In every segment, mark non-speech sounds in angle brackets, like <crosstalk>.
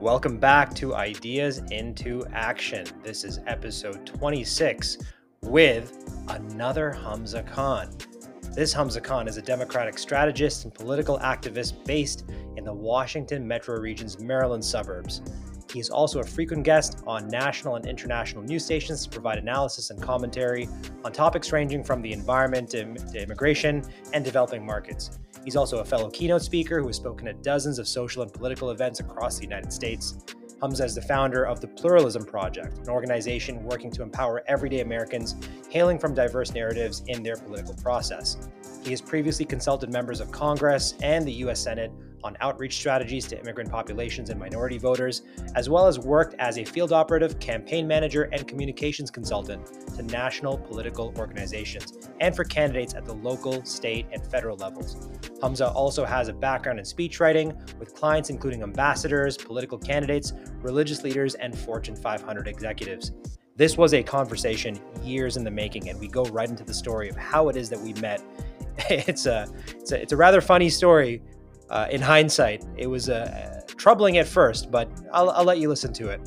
Welcome back to Ideas into Action. This is episode 26 with another Hamza Khan. This Hamza Khan is a Democratic strategist and political activist based in the Washington metro region's Maryland suburbs. He is also a frequent guest on national and international news stations to provide analysis and commentary on topics ranging from the environment to immigration and developing markets. He's also a fellow keynote speaker who has spoken at dozens of social and political events across the United States. Hamza is the founder of the Pluralism Project, an organization working to empower everyday Americans hailing from diverse narratives in their political process. He has previously consulted members of Congress and the U.S. Senate on outreach strategies to immigrant populations and minority voters, as well as worked as a field operative, campaign manager, and communications consultant to national political organizations and for candidates at the local, state, and federal levels. Hamza also has a background in speechwriting with clients including ambassadors, political candidates, religious leaders, and Fortune 500 executives. This was a conversation years in the making, and we go right into the story of how it is that we met. <laughs> It's a, it's a, it's a rather funny story, uh, in hindsight, it was uh, troubling at first, but I'll, I'll let you listen to it.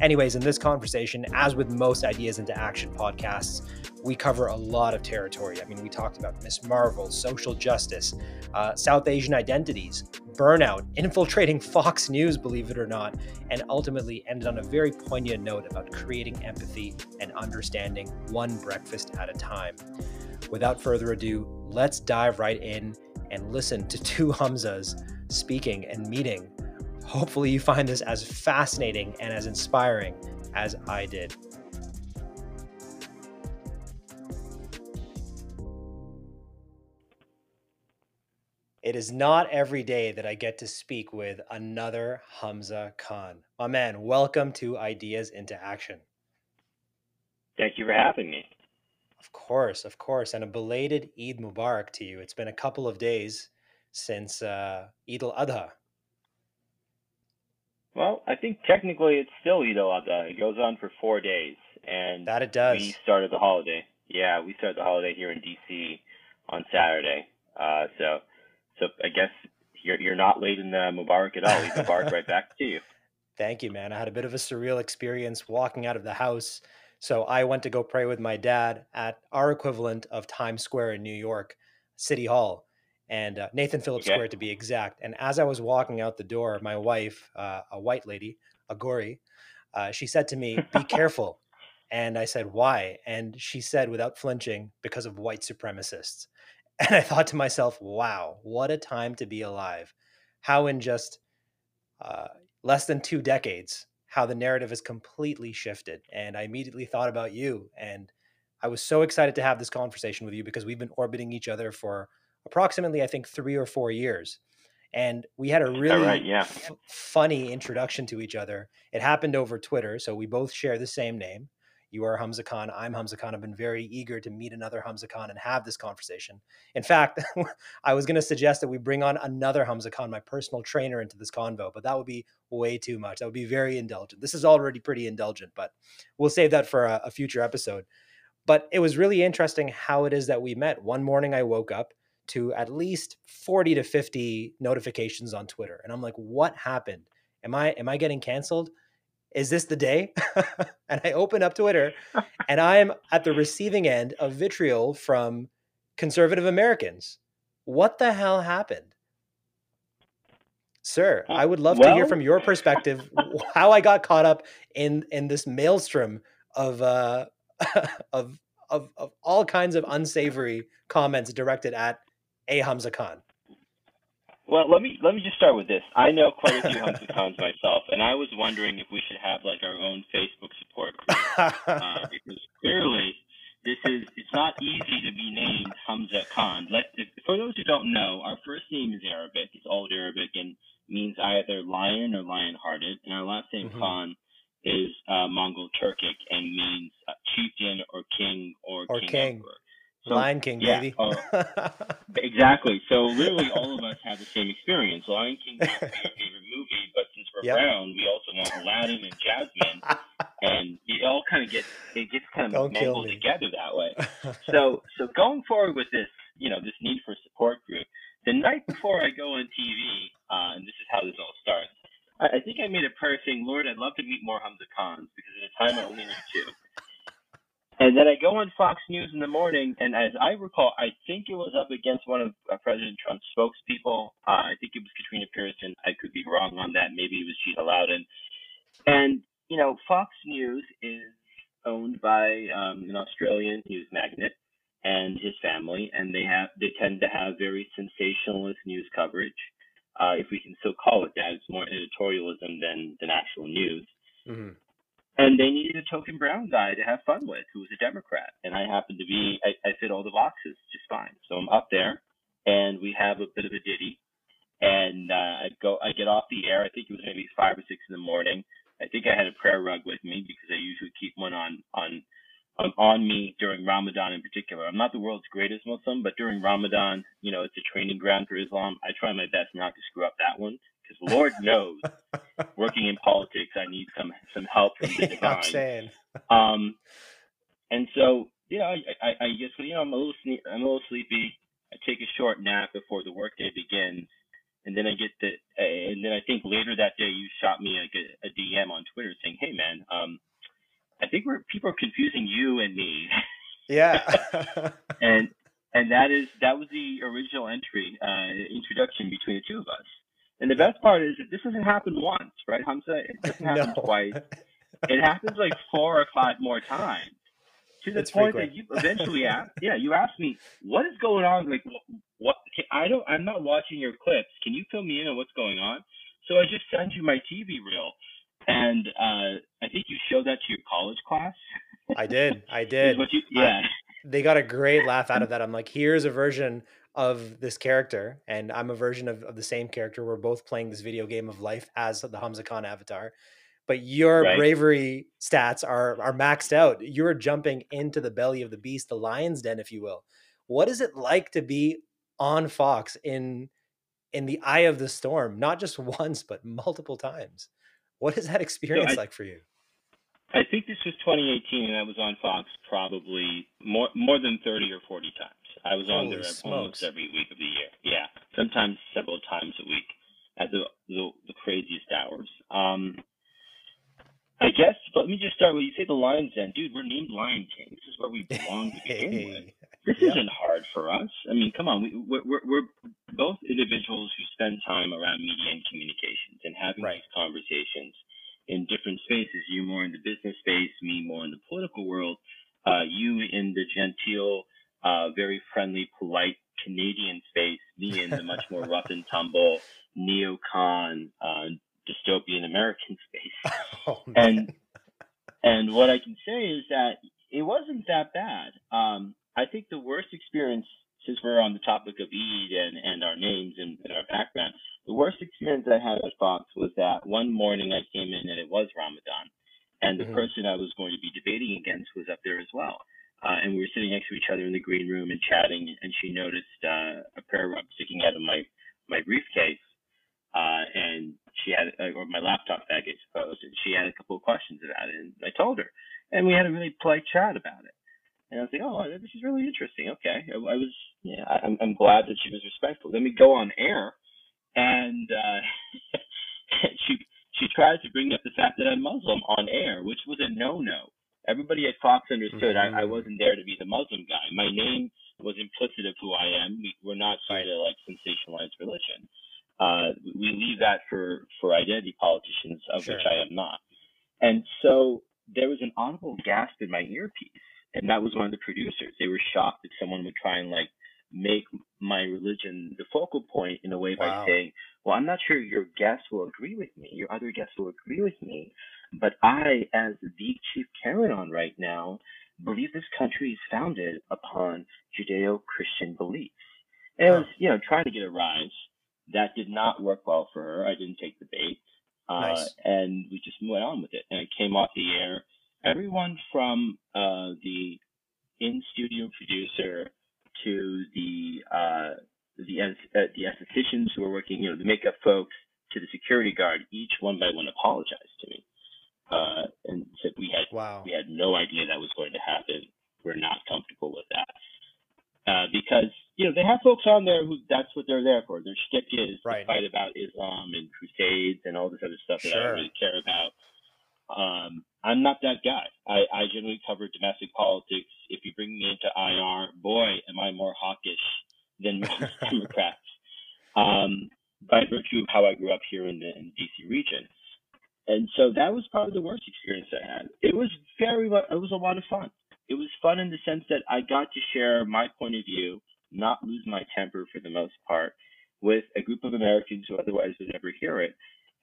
Anyways, in this conversation, as with most Ideas into Action podcasts, we cover a lot of territory. I mean, we talked about Miss Marvel, social justice, uh, South Asian identities, burnout, infiltrating Fox News, believe it or not, and ultimately ended on a very poignant note about creating empathy and understanding one breakfast at a time. Without further ado, let's dive right in and listen to <laughs> two Hamzas speaking and meeting. Hopefully, you find this as fascinating and as inspiring as I did. It is not every day that I get to speak with another Hamza Khan. My man, welcome to Ideas into Action. Thank you for having me. Of course, of course. And a belated Eid Mubarak to you. It's been a couple of days since uh, Eid al Adha. Well, I think technically it's still Eid al Adha. It goes on for four days. And that it does. We started the holiday. Yeah, we started the holiday here in DC on Saturday. Uh, so, so I guess you're you're not late in the Mubarak at all. Eid Mubarak <laughs> right back to you. Thank you, man. I had a bit of a surreal experience walking out of the house so I went to go pray with my dad at our equivalent of Times Square in New York, City Hall, and uh, Nathan Phillips okay. Square to be exact. And as I was walking out the door, my wife, uh, a white lady, a Gori, uh, she said to me, "Be <laughs> careful." And I said, "Why?" And she said, without flinching, "Because of white supremacists." <laughs> And I thought to myself, "Wow, what a time to be alive! How in just uh, less than two decades." How the narrative has completely shifted. And I immediately thought about you. And I was so excited to have this conversation with you because we've been orbiting each other for approximately, I think, three or four years. And we had a really right, yeah. f- funny introduction to each other. It happened over Twitter. So we both share the same name. You are Hamza Khan. I'm Hamza Khan. I've been very eager to meet another Hamza Khan and have this conversation. In fact, <laughs> I was going to suggest that we bring on another Hamza Khan, my personal trainer, into this convo, but that would be way too much. That would be very indulgent. This is already pretty indulgent, but we'll save that for a, a future episode. But it was really interesting how it is that we met. One morning I woke up to at least 40 to 50 notifications on Twitter. And I'm like, what happened? Am I am I getting canceled? Is this the day? <laughs> and I open up Twitter and I'm at the receiving end of vitriol from conservative Americans. What the hell happened? Sir, I would love well, to hear from your perspective <laughs> how I got caught up in in this maelstrom of uh <laughs> of of of all kinds of unsavory comments directed at a Hamza Khan. Well, let me let me just start with this. I know quite a few Hamza Khans myself, and I was wondering if we should have like our own Facebook support group uh, <laughs> because clearly this is it's not easy to be named Hamza Khan. Let, if, for those who don't know, our first name is Arabic. It's Old Arabic and means either lion or lion-hearted, and our last name mm-hmm. Khan is uh, Mongol Turkic and means uh, chieftain or king or, or king. king. Emperor. So, Lion King, yeah, baby. uh, <laughs> exactly. So literally, all of us have the same experience. Lion King is our favorite movie, but since we're yep. brown, we also want Aladdin and Jasmine, <laughs> and it all kind of gets it gets kind of mangled together that way. <laughs> so so going forward with this, you know, this need for support group. The night before I go on TV, uh, and this is how this all starts. I, I think I made a prayer saying, Lord, I'd love to meet more Hamza Khans because at the time I only knew two. And then I go on Fox News in the morning, and as I recall, I think it was up against one of uh, President Trump's spokespeople. Uh, I think it was Katrina Pearson. I could be wrong on that. Maybe it was Gina Loudon. And, you know, Fox News is owned by um, an Australian news magnate and his family, and they have they tend to have very sensationalist news coverage, uh, if we can still call it that. It's more editorialism than than actual news. Mm-hmm and they needed a token brown guy to have fun with who was a Democrat. And I happen to be, I, I fit all the boxes just fine. So I'm up there and we have a bit of a ditty. And uh, I go, I get off the air. I think it was maybe five or six in the morning. I think I had a prayer rug with me because I usually keep one on on on, on me during Ramadan in particular. I'm not the world's greatest Muslim, but during Ramadan, you know, it's a training ground for Islam. I try my best not to screw up that one because Lord knows, working in politics, I need some some help from the <laughs> divine. I'm saying. Um, and so yeah, I, I, I guess you know I'm a little I'm a little sleepy. I take a short nap before the workday begins, and then I get the and then I think later that day you shot me like a, a DM on Twitter saying, "Hey man, um, I think we're people are confusing you and me." Yeah. <laughs> and and that is that was the original entry uh, introduction between the two of us. And the best part is that this doesn't happen once, right, Hamza? It doesn't happen <laughs> no. twice. It happens like four or five more times. To the it's point frequent. that you eventually ask, yeah, you ask me, what is going on? Like, what? Can, I don't. I'm not watching your clips. Can you fill me in on what's going on? So I just send you my TV reel, and uh, I think you showed that to your college class. I did. I <laughs> did. You, yeah. I, they got a great laugh out of that. I'm like, here's a version of this character, and I'm a version of, of the same character. We're both playing this video game of life as the Hamza Khan avatar. But your right. bravery stats are are maxed out. You're jumping into the belly of the beast, the lion's den, if you will. What is it like to be on Fox in in the eye of the storm, not just <laughs> once, but multiple times? What is that experience so I, like for you? I think this was 2018, and I was on Fox probably more more than 30 or 40 times. I was on there smokes. almost every week of the year. Yeah, sometimes several times a week at the the, the craziest hours. Um, I guess. but Let me just start with you say the Lions Den, dude. We're named Lion King. This is where we belong to begin with. <laughs> This isn't hard for us. I mean, come on. We, we're, we're, we're both individuals who spend time around media and communications and having right. these conversations in different spaces. You more in the business space, me more in the political world. Uh, you in the genteel uh, very friendly, polite Canadian space, me in the much more <laughs> rough and tumble neocon uh, dystopian American space. <laughs> Oh, and and what I can say is that it wasn't that bad. Um, I think the worst experience, since we're on the topic of Eid and, and our names and, and our background, the worst experience I had at Fox was that one morning I came in and it was Ramadan. And the mm-hmm. person I was going to be debating against was up there as well. Uh, and we were sitting next to each other in the green room and chatting, and she noticed uh, a prayer rug sticking out of my my briefcase, uh, and she had uh, or my laptop bag, I suppose, and she had a couple of questions about it, and I told her, and we had a really polite chat about it. And I was like, oh, this is really interesting. Okay, I, I was, yeah, I, I'm I'm glad that she was respectful. Then we go on air, and uh, <laughs> she she tried to bring up the fact that I'm Muslim on air, which was a no-no everybody at Fox understood mm-hmm. I, I wasn't there to be the Muslim guy. My name was implicit of who I am. We, we're not trying to like sensationalize religion. Uh, we leave that for for identity politicians, of sure. which I am not. And so there was an audible gasp in my earpiece, and that was one of the producers. They were shocked that someone would try and like make my religion the focal point in a way wow. by saying, "Well, I'm not sure your guests will agree with me. Your other guests will agree with me, but I, as the chief Karen right now, believe this country is founded upon Judeo-Christian beliefs. And I was, you know, trying to get a rise. That did not work well for her. I didn't take the bait. Uh, nice. And we just went on with it. And it came off the air. Everyone from uh, the in-studio producer to the uh, the uh, the estheticians who were working, you know, the makeup folks, to the security guard, each one by one apologized to me uh, and said we had wow. we had no idea that was going to happen. We're not comfortable with that uh, because you know, they have folks on there who that's what they're there for. Their shtick is right. to fight about Islam and crusades and all this other stuff that. I don't really care about. Um, I'm not that guy. I, I generally cover domestic politics. If you bring me into IR, boy, am I more hawkish than most <laughs> Democrats. Um, by virtue of how I grew up here in the in DC region. And so that was probably the worst experience I had. It was very, it was a lot of fun. It was fun in the sense that I got to share my point of view, not lose my temper for the most part, with a group of Americans who otherwise would never hear it.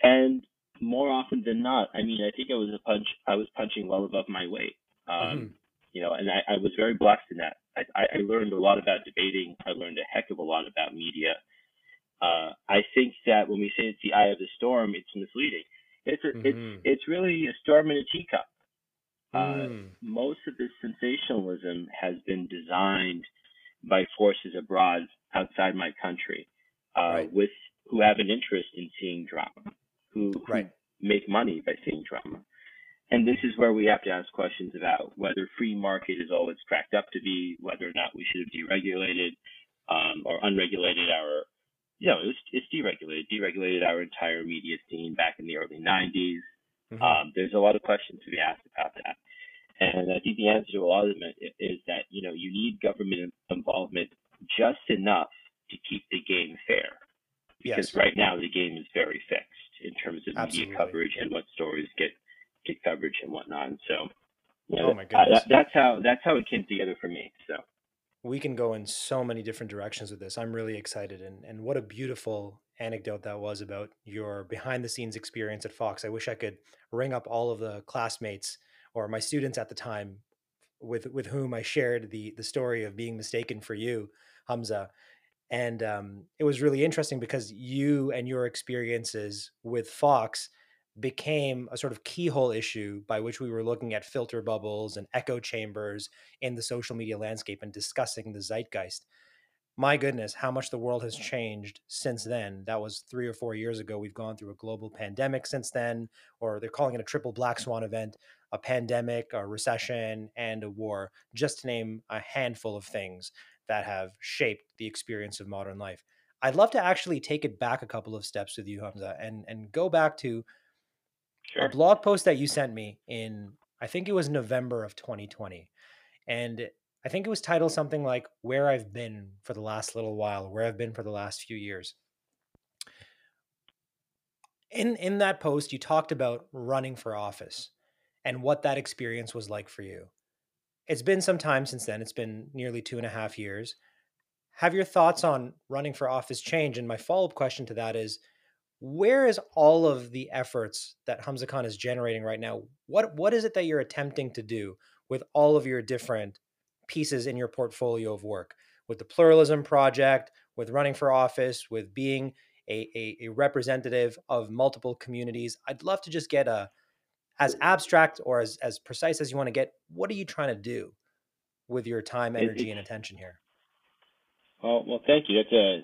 And more often than not, I mean, I think I was a punch, I was punching well above my weight. Um, mm-hmm. You know, and I, I was very blessed in that. I, I learned a lot about debating. I learned a heck of a lot about media. Uh, I think that when we say it's the eye of the storm, it's misleading. It's a, mm-hmm. it's it's really a storm in a teacup. Uh, mm. most of this sensationalism has been designed by forces abroad outside my country, uh, right. with who have an interest in seeing drama, who, right. who make money by seeing drama. And this is where we have to ask questions about whether free market is all it's cracked up to be, whether or not we should have deregulated um, or unregulated our you know, it was, it's deregulated, deregulated our entire media scene back in the early 90s. Mm-hmm. Um, there's a lot of questions to be asked about that. And I think the answer to a lot of them is that, you know, you need government involvement just enough to keep the game fair. Because yes. right now the game is very fixed in terms of Absolutely. media coverage and what stories get, get coverage and whatnot. And so, you know, oh my goodness. Uh, that's how, that's how it came together for me. So we can go in so many different directions with this. I'm really excited, and and what a beautiful anecdote that was about your behind the scenes experience at Fox. I wish I could ring up all of the classmates or my students at the time with with whom I shared the the story of being mistaken for you, Hamza. And um, it was really interesting because you and your experiences with Fox became a sort of keyhole issue by which we were looking at filter bubbles and echo chambers in the social media landscape and discussing the zeitgeist. My goodness, how much the world has changed since then. That was three or four years ago. We've gone through a global pandemic since then, or they're calling it a triple black swan event a pandemic, a recession, and a war, just to name a handful of things that have shaped the experience of modern life. I'd love to actually take it back a couple of steps with you, Hamza, and, and go back to Sure. A blog post that you sent me in, I think it was November of 2020. And I think it was titled something like Where I've Been for the Last Little While, Where I've Been for the Last Few Years. In, in that post, you talked about running for office and what that experience was like for you. It's been some time since then, it's been nearly two and a half years. Have your thoughts on running for office changed? And my follow up question to that is where is all of the efforts that Hamza Khan is generating right now? What what is it that you're attempting to do with all of your different pieces in your portfolio of work? With the pluralism project, with running for office, with being a, a, a representative of multiple communities. I'd love to just get a as abstract or as, as precise as you want to get. What are you trying to do with your time, energy, and attention here? Well, well, thank you. That's a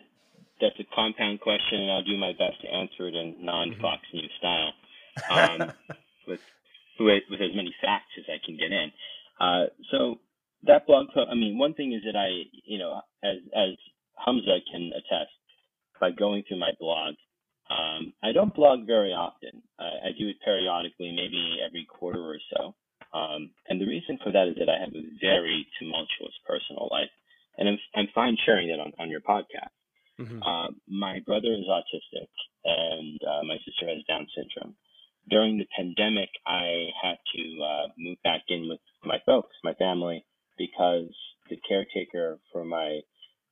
that's a compound question, and I'll do my best to answer it in non-Fox mm-hmm. News style, um, <laughs> with, with with as many facts as I can get in. Uh, so that blog post. I mean, one thing is that I, you know, as as Hamza can attest, by going through my blog, um, I don't blog very often. I, I do it periodically, maybe every quarter or so. Um, and the reason for that is that I have a very tumultuous personal life, and I'm I'm fine sharing that on on your podcast. Mm-hmm. Uh, my brother is autistic, and uh, my sister has Down syndrome. During the pandemic, I had to uh, move back in with my folks, my family, because the caretaker for my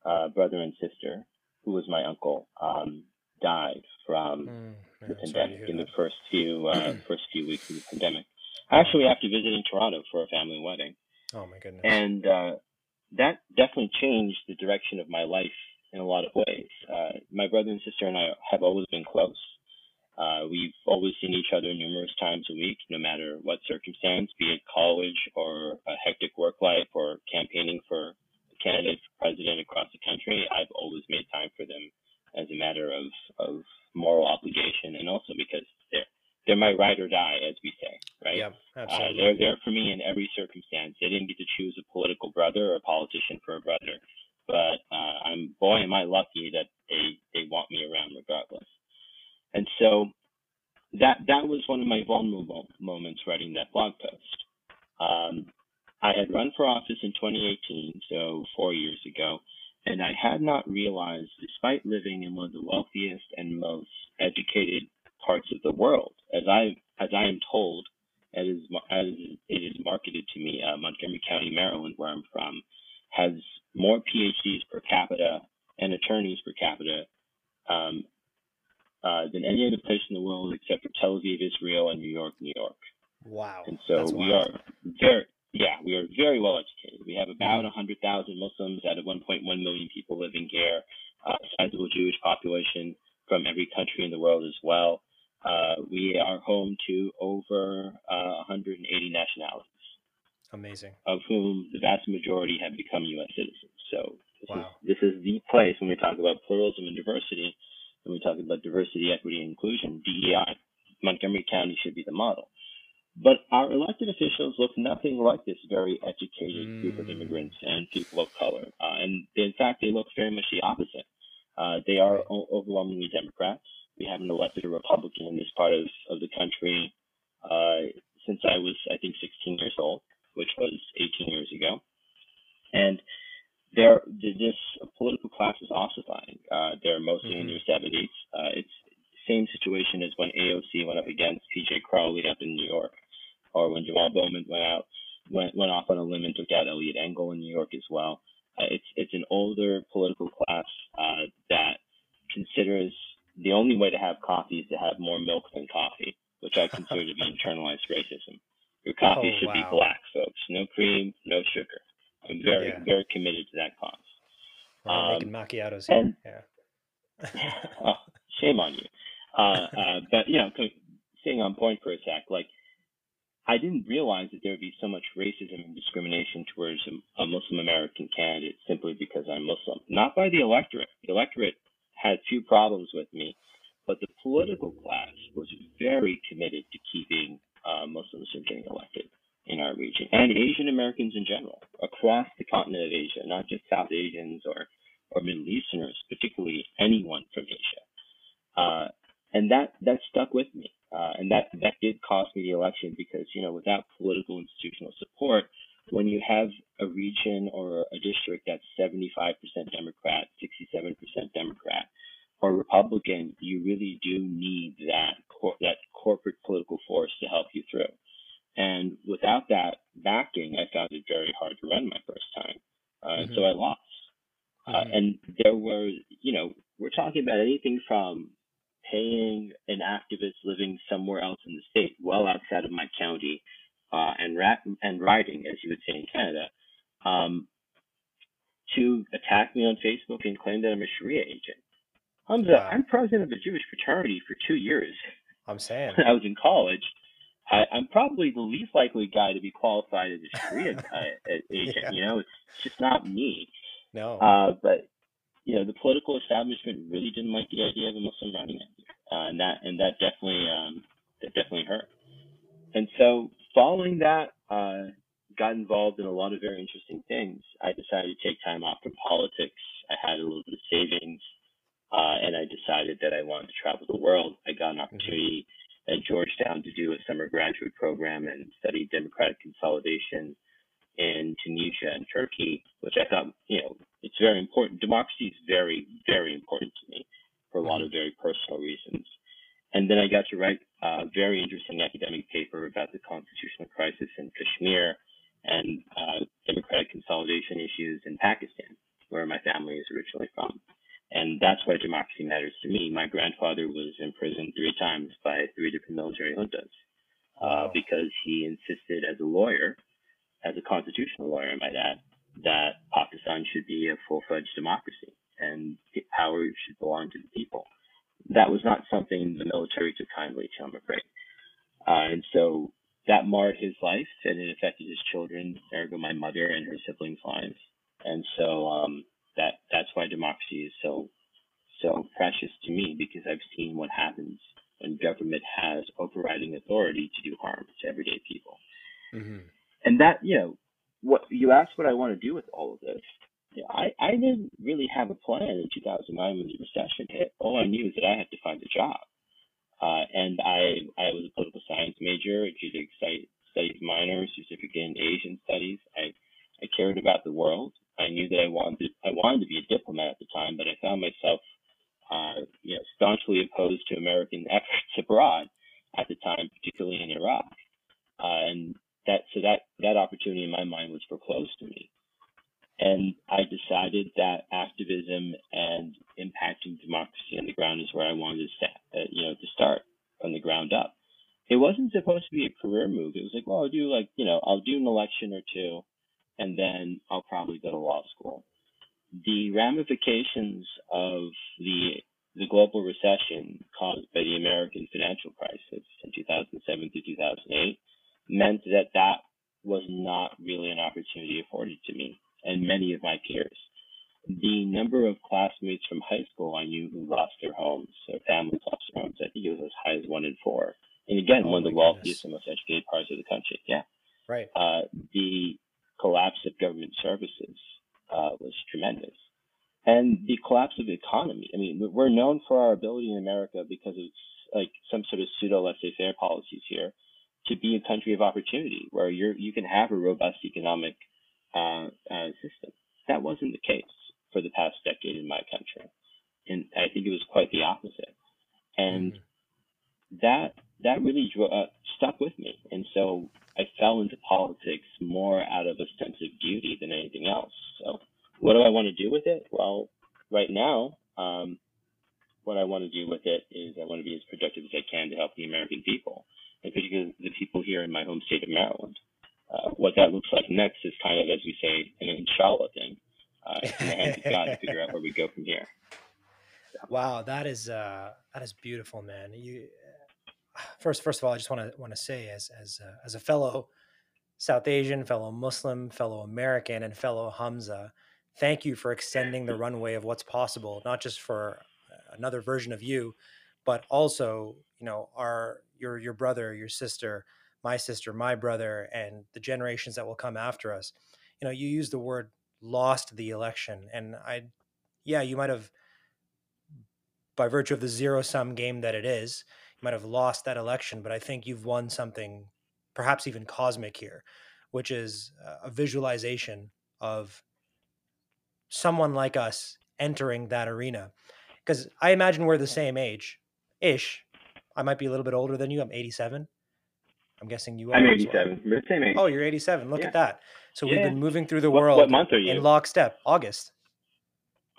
uh, brother and sister, who was my uncle, um, died from mm, the pandemic in the first few uh, <clears throat> first few weeks of the pandemic. I actually, have to visit in Toronto for a family wedding. Oh my goodness! And uh, that definitely changed the direction of my life in a lot of ways. Uh, my brother and sister and I have always been close. Uh, we've always seen each other numerous times a week, no matter what circumstance, be it college or a hectic work life or campaigning for a candidate for president across the country. I've always made time for them as a matter of, of moral obligation and also because they're they're my ride or die, as we say, right? Yeah, absolutely. Uh, they're there for me in every circumstance. They didn't get to choose a political brother or a politician for a brother but uh, I'm boy, am I lucky that they they want me around regardless. And so that that was one of my vulnerable moments writing that blog post. Um, I had run for office in 2018, so four years ago, and I had not realized, despite living in one of the wealthiest and most educated parts of the world, as I as I am told, as as it is marketed to me, uh, Montgomery County, Maryland, where I'm from, has more PhDs per capita and attorneys per capita um, uh, than any other place in the world except for Tel Aviv, Israel, and New York, New York. Wow. And so That's we wild. are very, yeah, we are very well educated. We have about Mhm. 100,000 Muslims out of 1.1 million people living here, uh, sizable Jewish population from every country in the world as well. Uh, we are home to over uh, 180 nationalities, Amazing. of whom the vast majority have become U.S. citizens. So this, Wow. is, this is the place when we talk about pluralism and diversity, when we talk about diversity, equity, and inclusion, DEI, Montgomery County should be the model. But our elected officials look nothing like this very educated group of Mm. immigrants and people of color. Uh, and in fact, they look very much the opposite. Uh, they are o- overwhelmingly Democrats. We haven't elected a Republican in this part of, of the country uh, since I was, I think, 16 years old, which was 18 years ago. And there, this political class is ossifying. Uh, they're mostly in their 70s. Uh, it's same situation as when AOC went up against PJ Crowley up in New York, or when Jamal Bowman went out went went off on a limb and took out Eliot Engel in New York as well. Uh, it's it's an older political class uh, that considers the only way to have coffee is to have more milk than coffee, which I consider to be internalized racism. Your coffee Oh, should be black, folks. No cream, no sugar. I'm very Yeah. very committed to that cause. We're Um, making macchiatos here. and- yeah. <laughs> oh, shame on you. Uh, uh, but you know, staying on point for a sec, like I didn't realize that there would be so much racism and discrimination towards a, a Muslim American candidate simply because I'm Muslim. Not by the electorate. The electorate had few problems with me, but the political class was very committed to keeping uh, Muslims from getting elected in our region and Asian Americans in general across the continent of Asia, not just South Asians or or Middle Easterners, particularly anyone from Asia. Uh, and that that stuck with me, uh, and that that did cost me the election because you know without political institutional support, when you have a region or a district that's 75% Democrat, 67% Democrat, or Republican, you really do need that cor- that corporate political force to help you through. And without that backing, I found it very hard to run my first time, uh, and so I lost. Uh, Mhm. and there were, you know, we're talking about anything from paying an activist living somewhere else in the state, well outside of my county, uh, and rat and riding, as you would say in Canada, um, to attack me on Facebook and claim that I'm a Sharia agent. Hamza, Wow. I'm president of a Jewish fraternity for two years. <laughs> I'm saying. When I was in college, I, I'm probably the least likely guy to be qualified as a Sharia <laughs> uh, agent. Yeah. You know, it's just not me. No. Uh, but you know, the political establishment really didn't like the idea of a Muslim running it, uh, and that and that definitely um, that definitely hurt. And so, following that, uh, got involved in a lot of very interesting things. I decided to take time off from politics. I had a little bit of savings, uh, and I decided that I wanted to travel the world. I got an opportunity at Georgetown to do a summer graduate program and study democratic consolidation in Tunisia and Turkey, which I thought, you know, it's very important. Democracy is very, very important to me for a lot of very personal reasons. And then I got to write a very interesting academic paper about the constitutional crisis in Kashmir and uh, democratic consolidation issues in Pakistan, where my family is originally from. And that's why democracy matters to me. My grandfather was imprisoned three times by three different military juntas uh, because he insisted as a lawyer as a constitutional lawyer, I might add, that Pakistan should be a full-fledged democracy and the power should belong to the people. That was not something the military took kindly to, I'm afraid. Uh, and so that marred his life and it affected his children, ergo my mother and her siblings' lives. And so um, that that's why democracy is so so precious to me because I've seen what happens when government has overriding authority to do harm to everyday people hmm and that you know what you asked what I want to do with all of this I, I didn't really have a plan in 2009 when the recession hit. All I knew is that I had to find a job. Uh, and I, I was a political science major, a genetic studies minor, certificate in Asian studies. I, I cared about the world. I knew that I wanted, I wanted to be a diplomat at the time, but I found myself, uh, you know, staunchly opposed to American <laughs> efforts abroad at the time, particularly in Iraq. Uh, and that, so that, that opportunity in my mind was foreclosed to me. And I decided that activism and impacting democracy on the ground is where I wanted to start, uh, you know, to start from the ground up. It wasn't supposed to be a career move. It was like, well, I'll do like, you know, I'll do an election or two, and then I'll probably go to law school. The ramifications of the the global recession caused by the American financial crisis in 2007 to 2008 meant that that was not really an opportunity afforded to me and many of my peers. The number of classmates from high school I knew who lost their homes, their families lost their homes, I think it was as high as one in four. And again, oh one of the wealthiest and most educated parts of the country. Yeah. Right. Uh, the collapse of government services uh, was tremendous. And the collapse of the economy. I mean, we're known for our ability in America because of like some sort of pseudo laissez-faire policies here to be a country of opportunity where you're you can have a robust economic uh, uh, system. That wasn't the case for the past decade in my country, and I think it was quite the opposite. And mm-hmm. that that really drew, uh, stuck with me, and so I fell into politics more out of a sense of duty than anything else. So, what do I want to do with it? Well, right now, um, what I want to do with it is I want to be as productive as I can to help the American people, and particularly the people here in my home state of Maryland. Uh, what that looks like next is kind of, as we say, an inshallah thing. Uh, in God to figure out where we go from here. So. <laughs> Wow, that is uh, that is beautiful, man. You first, first of all, I just want to want to say, as as uh, as a fellow South Asian, fellow Muslim, fellow American, and fellow Hamza, thank you for extending the <laughs> runway of what's possible, not just for another version of you, but also, you know, our your your brother, your sister, my sister, my brother, and the generations that will come after us. You know, you use the word lost the election, and I, yeah, you might have, by virtue of the zero sum game that it is, might have lost that election, but I think you've won something, perhaps even cosmic here, which is a visualization of someone like us entering that arena. Because I imagine we're the same age ish. I might be a little bit older than you. I'm 87. I'm guessing you are. I'm 87. Well. same age. Oh, you're 87. Look yeah. at that. So yeah. we've been moving through the world. What, month are you? In lockstep. August.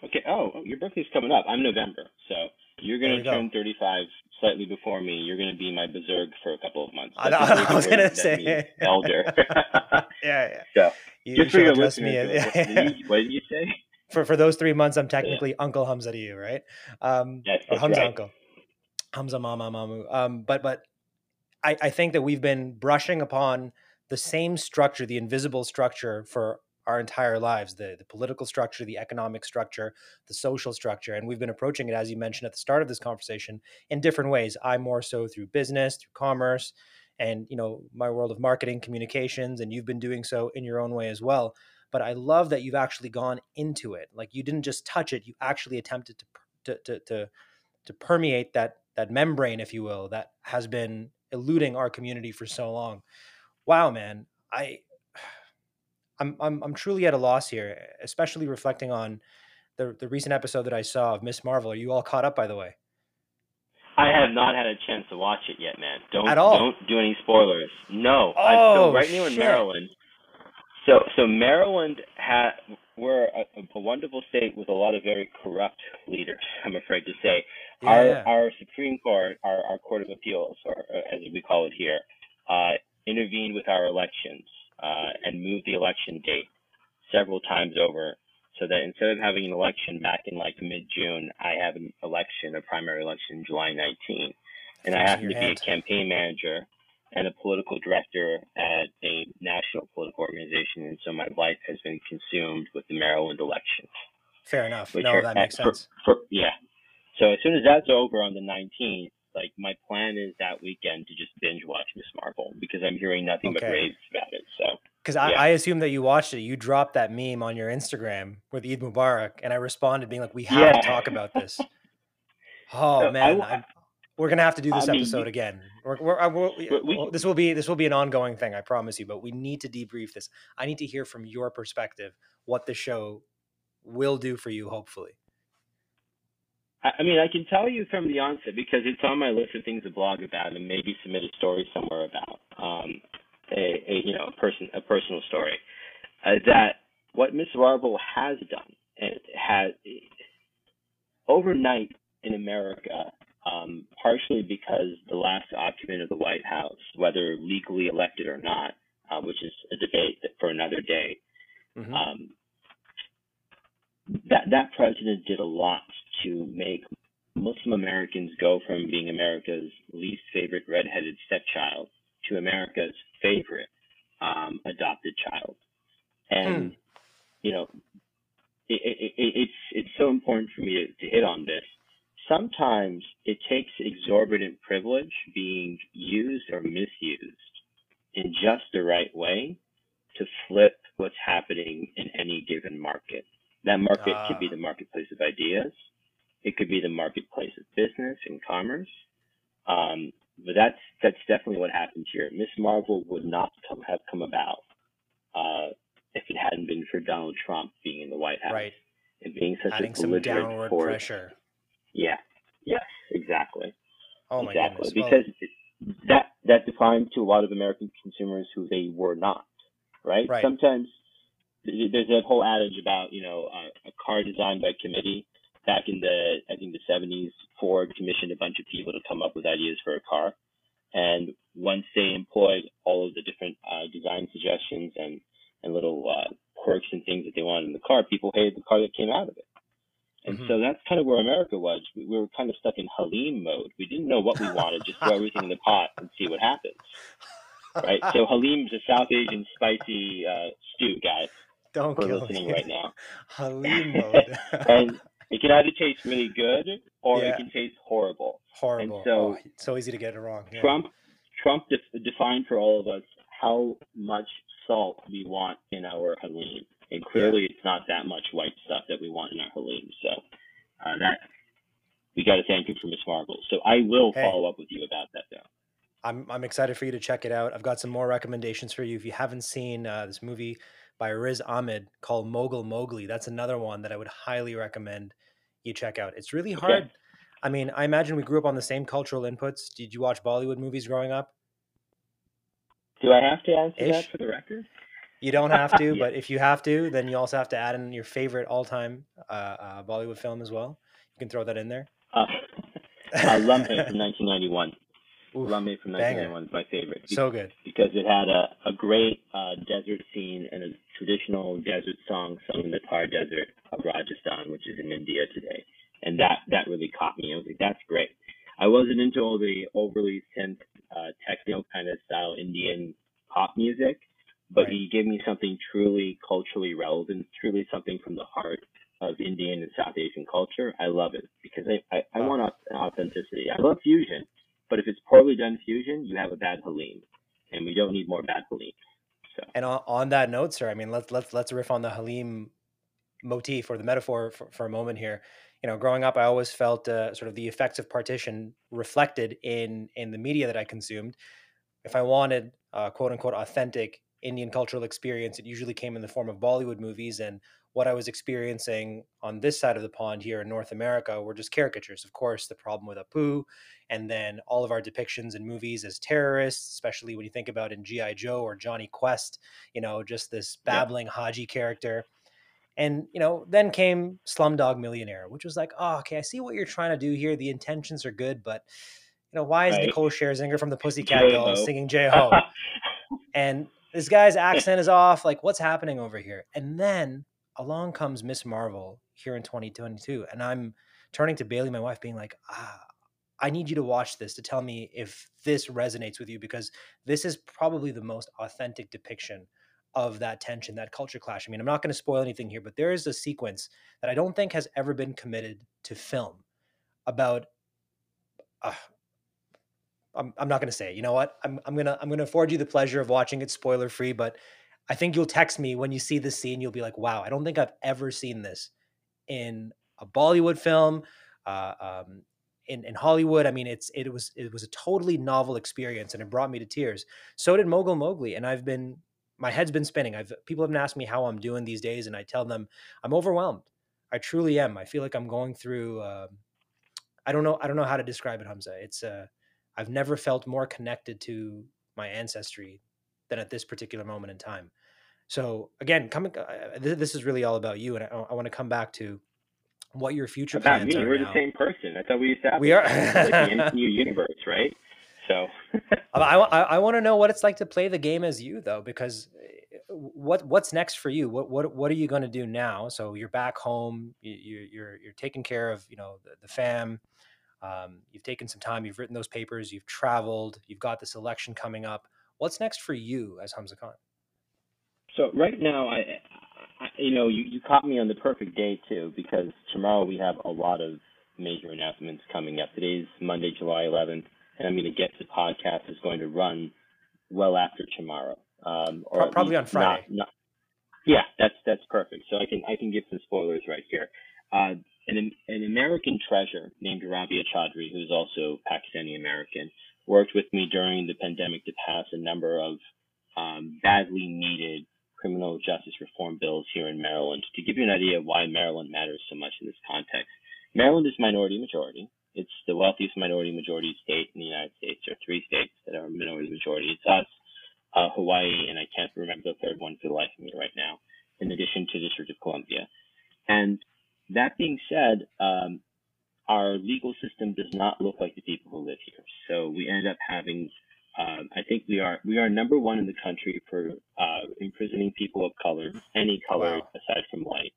Okay. Oh, oh, your birthday's coming up. I'm November. So you're going to turn go. 35 slightly before me. You're going to be my berserk for a couple of months. I, I was going to say elder. <laughs> <laughs> yeah, yeah. So you, just for your listeners, me. <laughs> what did you say? For for those three months, I'm technically yeah. Uncle Hamza to you, right? Um, yes, Hamza right. Uncle, Hamza Mama Mamu. Um, but but I, I think that we've been brushing upon the same structure, the invisible structure for our entire lives the, the political structure the economic structure the social structure and we've been approaching it as you mentioned at the start of this conversation in different ways. I more so through business through commerce and you know my world of marketing communications and you've been doing so in your own way as well. But i love that you've actually gone into it. Like you didn't just touch it you actually attempted to to to to, to permeate that that membrane if you will that has been eluding our community for so long. Wow, man, I I'm I'm I'm truly at a loss here, especially reflecting on the the recent episode that I saw of Miss Marvel. Are you all caught up by the way? I have not had a chance to watch it yet, man. Don't At all? don't do any spoilers. No, oh, I'm still right now in Maryland. So so Maryland had we're a, a, wonderful state with a lot of very corrupt leaders. I'm afraid to say. Yeah, our our Supreme Court, our, our Court of Appeals, or uh, as we call it here, uh, intervened with our elections uh, and move the election date several times over, so that instead of having an election back in like mid June, I have an election, a primary election, July 19, and I happen to be a campaign manager and a political director at a national political organization, and so my life has been consumed with the Maryland elections. Fair enough. No, that makes sense. For, for, yeah. So as soon as that's over on the 19th, like my plan is that weekend to just binge watch Miss Marvel because I'm hearing nothing okay. but raves about it. So because I, I assume that you watched it. You dropped that meme on your Instagram with Eid Mubarak, and I responded being like, "We have yeah. to talk about this." <laughs> Oh so man, I, we're gonna have to do this I episode mean, again. We're, we're, we're, we, this will be this will be an ongoing thing, I promise you. But we need to debrief this. I need to hear from your perspective what the show will do for you. Hopefully, I mean, I can tell you from the onset because it's on my list of things to blog about and maybe submit a story somewhere about. Um, a, a you know a person a personal story uh, that what Miss Marvel has done and has overnight in America, um, partially because the last occupant of the White House, whether legally elected or not, uh, which is a debate for another day, mm-hmm. um, that that president did a lot to make Muslim Americans go from being America's least favorite redheaded stepchild to America's favorite um, adopted child. And, hmm. you know, it, it, it, it's, it's so important for me to, to hit on this. Sometimes it takes exorbitant privilege being used or misused in just the right way to flip what's happening in any given market. That market could be ah. the marketplace of ideas. It could be the marketplace of business and commerce. Um, but that's that's definitely what happened here. Miss Marvel would not come, have come about uh, if it hadn't been for Donald Trump being in the White House right. and being such a Adding a belligerent downward force. pressure. Yeah. Yes. Exactly. Oh my exactly. goodness. Because well, that that defined to a lot of American consumers who they were not. Right. right. Sometimes there's a whole adage about you know a, a car designed by committee back in the I think the 70s, Ford commissioned a bunch of people to come up with ideas for a car, and once they employed all of the different uh, design suggestions and and little uh, quirks and things that they wanted in the car, people hated the car that came out of it. And mm-hmm. so that's kind of where America was. We, we were kind of stuck in Halim mode. We didn't know what we wanted, just throw everything in the pot and see what happens. Right? So Halim's a South Asian spicy uh, stew, guys. Don't for listening me. right now. Halim <laughs> mode. and it can either taste really good or yeah. it can taste horrible. Horrible. And so oh, it's so easy to get it wrong. Yeah. Trump Trump def- defined for all of us how much salt we want in our halim, and clearly yeah. it's not that much white stuff that we want in our halim. So uh, that we got to thank you for Miss Marvel. So I will hey. follow up with you about that though. I'm I'm excited for you to check it out. I've got some more recommendations for you if you haven't seen uh, this movie by Riz Ahmed called Mogul Mowgli. That's another one that I would highly recommend you check out. It's really hard. Okay. I mean, I imagine we grew up on the same cultural inputs. Did you watch Bollywood movies growing up? Do I have to answer Ish? that for the record? You don't have to, <laughs> yeah. but if you have to, then you also have to add in your favorite all-time uh, uh, Bollywood film as well. You can throw that in there. Uh, uh, Lamhe from <laughs> 1991. Oof, Lamhe from 1991 is my favorite. So good. Because it had a, a great uh, desert scene and a traditional desert song sung in the Thar Desert of Rajasthan, which is in India today. And that, that really caught me. I was like, that's great. I wasn't into all the overly synth, uh, techno kind of style Indian pop music, but right. he gave me something truly culturally relevant, truly something from the heart of Indian and South Asian culture. I love it because I, I, I want authenticity. I love fusion, but if it's poorly done fusion, you have a bad Halim, and we don't need more bad Halim. So. And on, on that note, sir, I mean, let's let's let's riff on the Halim motif or the metaphor for, for a moment here. You know, growing up, I always felt uh, sort of the effects of partition reflected in in the media that I consumed. If I wanted quote unquote authentic Indian cultural experience, it usually came in the form of Bollywood movies. And what I was experiencing on this side of the pond here in North America were just caricatures. Of course, the problem with Apu, and then all of our depictions in movies as terrorists, especially when you think about in G.I. Joe or Jonny Quest, you know, just this babbling yeah. Haji character. And, you know, then came Slumdog Millionaire, which was like, oh, okay, I see what you're trying to do here. The intentions are good, but, you know, why is right. Nicole Scherzinger from the Pussycat Dolls singing Jai Ho? <laughs> and this guy's accent is off. Like, what's happening over here? And then along comes Miss Marvel here in 2022, and I'm turning to Bailey, my wife, being like, ah, I need you to watch this to tell me if this resonates with you because this is probably the most authentic depiction of that tension, that culture clash. I mean, I'm not going to spoil anything here, but there is a sequence that I don't think has ever been committed to film about. Uh, I'm, I'm not going to say. You know what? I'm, I'm gonna I'm gonna afford you the pleasure of watching it spoiler free, but I think you'll text me when you see this scene. You'll be like, "Wow, I don't think I've ever seen this in a Bollywood film, uh, um, in in Hollywood. I mean, it's it was it was a totally novel experience, and it brought me to tears. So did Mogul Mowgli, and I've been my head's been spinning. I've people have asked me how I'm doing these days, and I tell them I'm overwhelmed. I truly am. I feel like I'm going through. Uh, I don't know. I don't know how to describe it, Hamza. It's uh, I've never felt more connected to my ancestry than at this particular moment in time. So again, coming, uh, this is really all about you, and I, I want to come back to what your future about plans me. are. We're now. the same person. I thought we established We are like the <laughs> universe, right? So I, I, I want to know what it's like to play the game as you, though, because eh, what what's next for you? What what what are you going to do now? So you're back home. You, you- you're you're taking care of you know the, the fam. Um, you've taken some time. You've written those papers. You've traveled. You've got this election coming up. What's next for you as Hamza Khan? So right now, I, I you know, you, you caught me on the perfect day too, because tomorrow we have a lot of major announcements coming up. Today's Monday, July 11th, and I'm going to get the podcast is going to run well after tomorrow, um, or probably on least not- Friday. not- yeah, that's that's perfect. So I can I can give some spoilers right here. Uh, an an American treasure named Rabia Chaudry, who's also Pakistani American, worked with me during the pandemic to pass a number of um, badly needed criminal justice reform bills here in Maryland. To give you an idea of why Maryland matters so much in this context, Maryland is minority majority. It's the wealthiest minority majority state in the United States. There are three states that are minority majority. It's us, uh, Hawaii, and I can't remember the third one for the life of me right now, in addition to the District of Columbia. And that being said, um, our legal system does not look like the people who live here. So we end up having um, I think we are we are number one in the country for uh, imprisoning people of color, any color Wow. aside from white,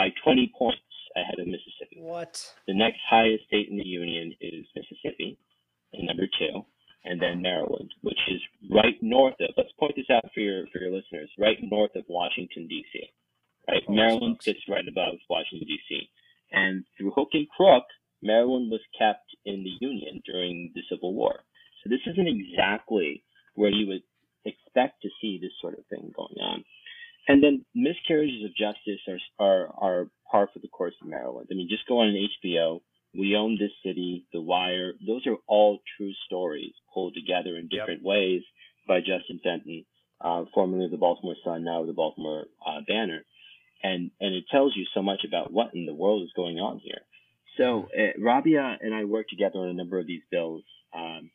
by 20 points ahead of Mississippi. What? The next highest state in the union is Mississippi, and number two, and then Maryland, which is right north of. Let's point this out for your for your listeners. Right north of Washington D.C. Right, Oh, Maryland sits right above Washington D.C. And through hook and crook, Maryland was kept in the Union during the Civil War. So this isn't exactly where you would expect to see this sort of thing going on. And then miscarriages of justice are are are par for the course in Maryland. I mean, just go on HBO. We own this city, The Wire. Those are all true stories pulled together in Yep. different ways by Justin Fenton, uh, formerly of the Baltimore Sun, now the Baltimore uh, Banner, and and it tells you so much about what in the world is going on here. So uh, Rabia and I worked together on a number of these bills um,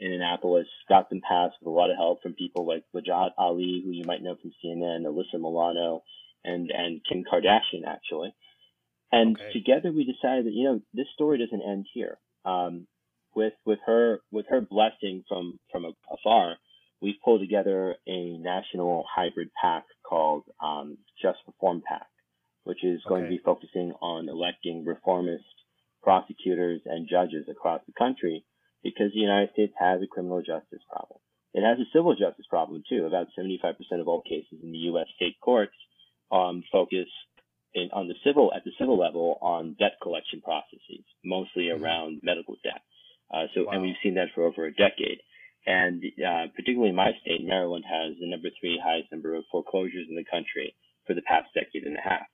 in Annapolis, got them passed with a lot of help from people like Wajahat Ali, who you might know from CNN, Alyssa Milano, and and Kim Kardashian actually. And Okay. together we decided that you know this story doesn't end here. Um, with with her with her blessing from from afar, we've pulled together a national hybrid PAC called um, Just Reform PAC, which is going to be focusing on electing reformist prosecutors and judges across the country because the United States has a criminal justice problem. It has a civil justice problem too. About 75% of all cases in the U.S. state courts um, focus in, on the civil at the civil level on debt collection processes, mostly Mhm. around medical debt. Uh, so, and we've seen that for over a decade. And uh, particularly my state, Maryland, has the number three highest number of foreclosures in the country for the past decade and a half.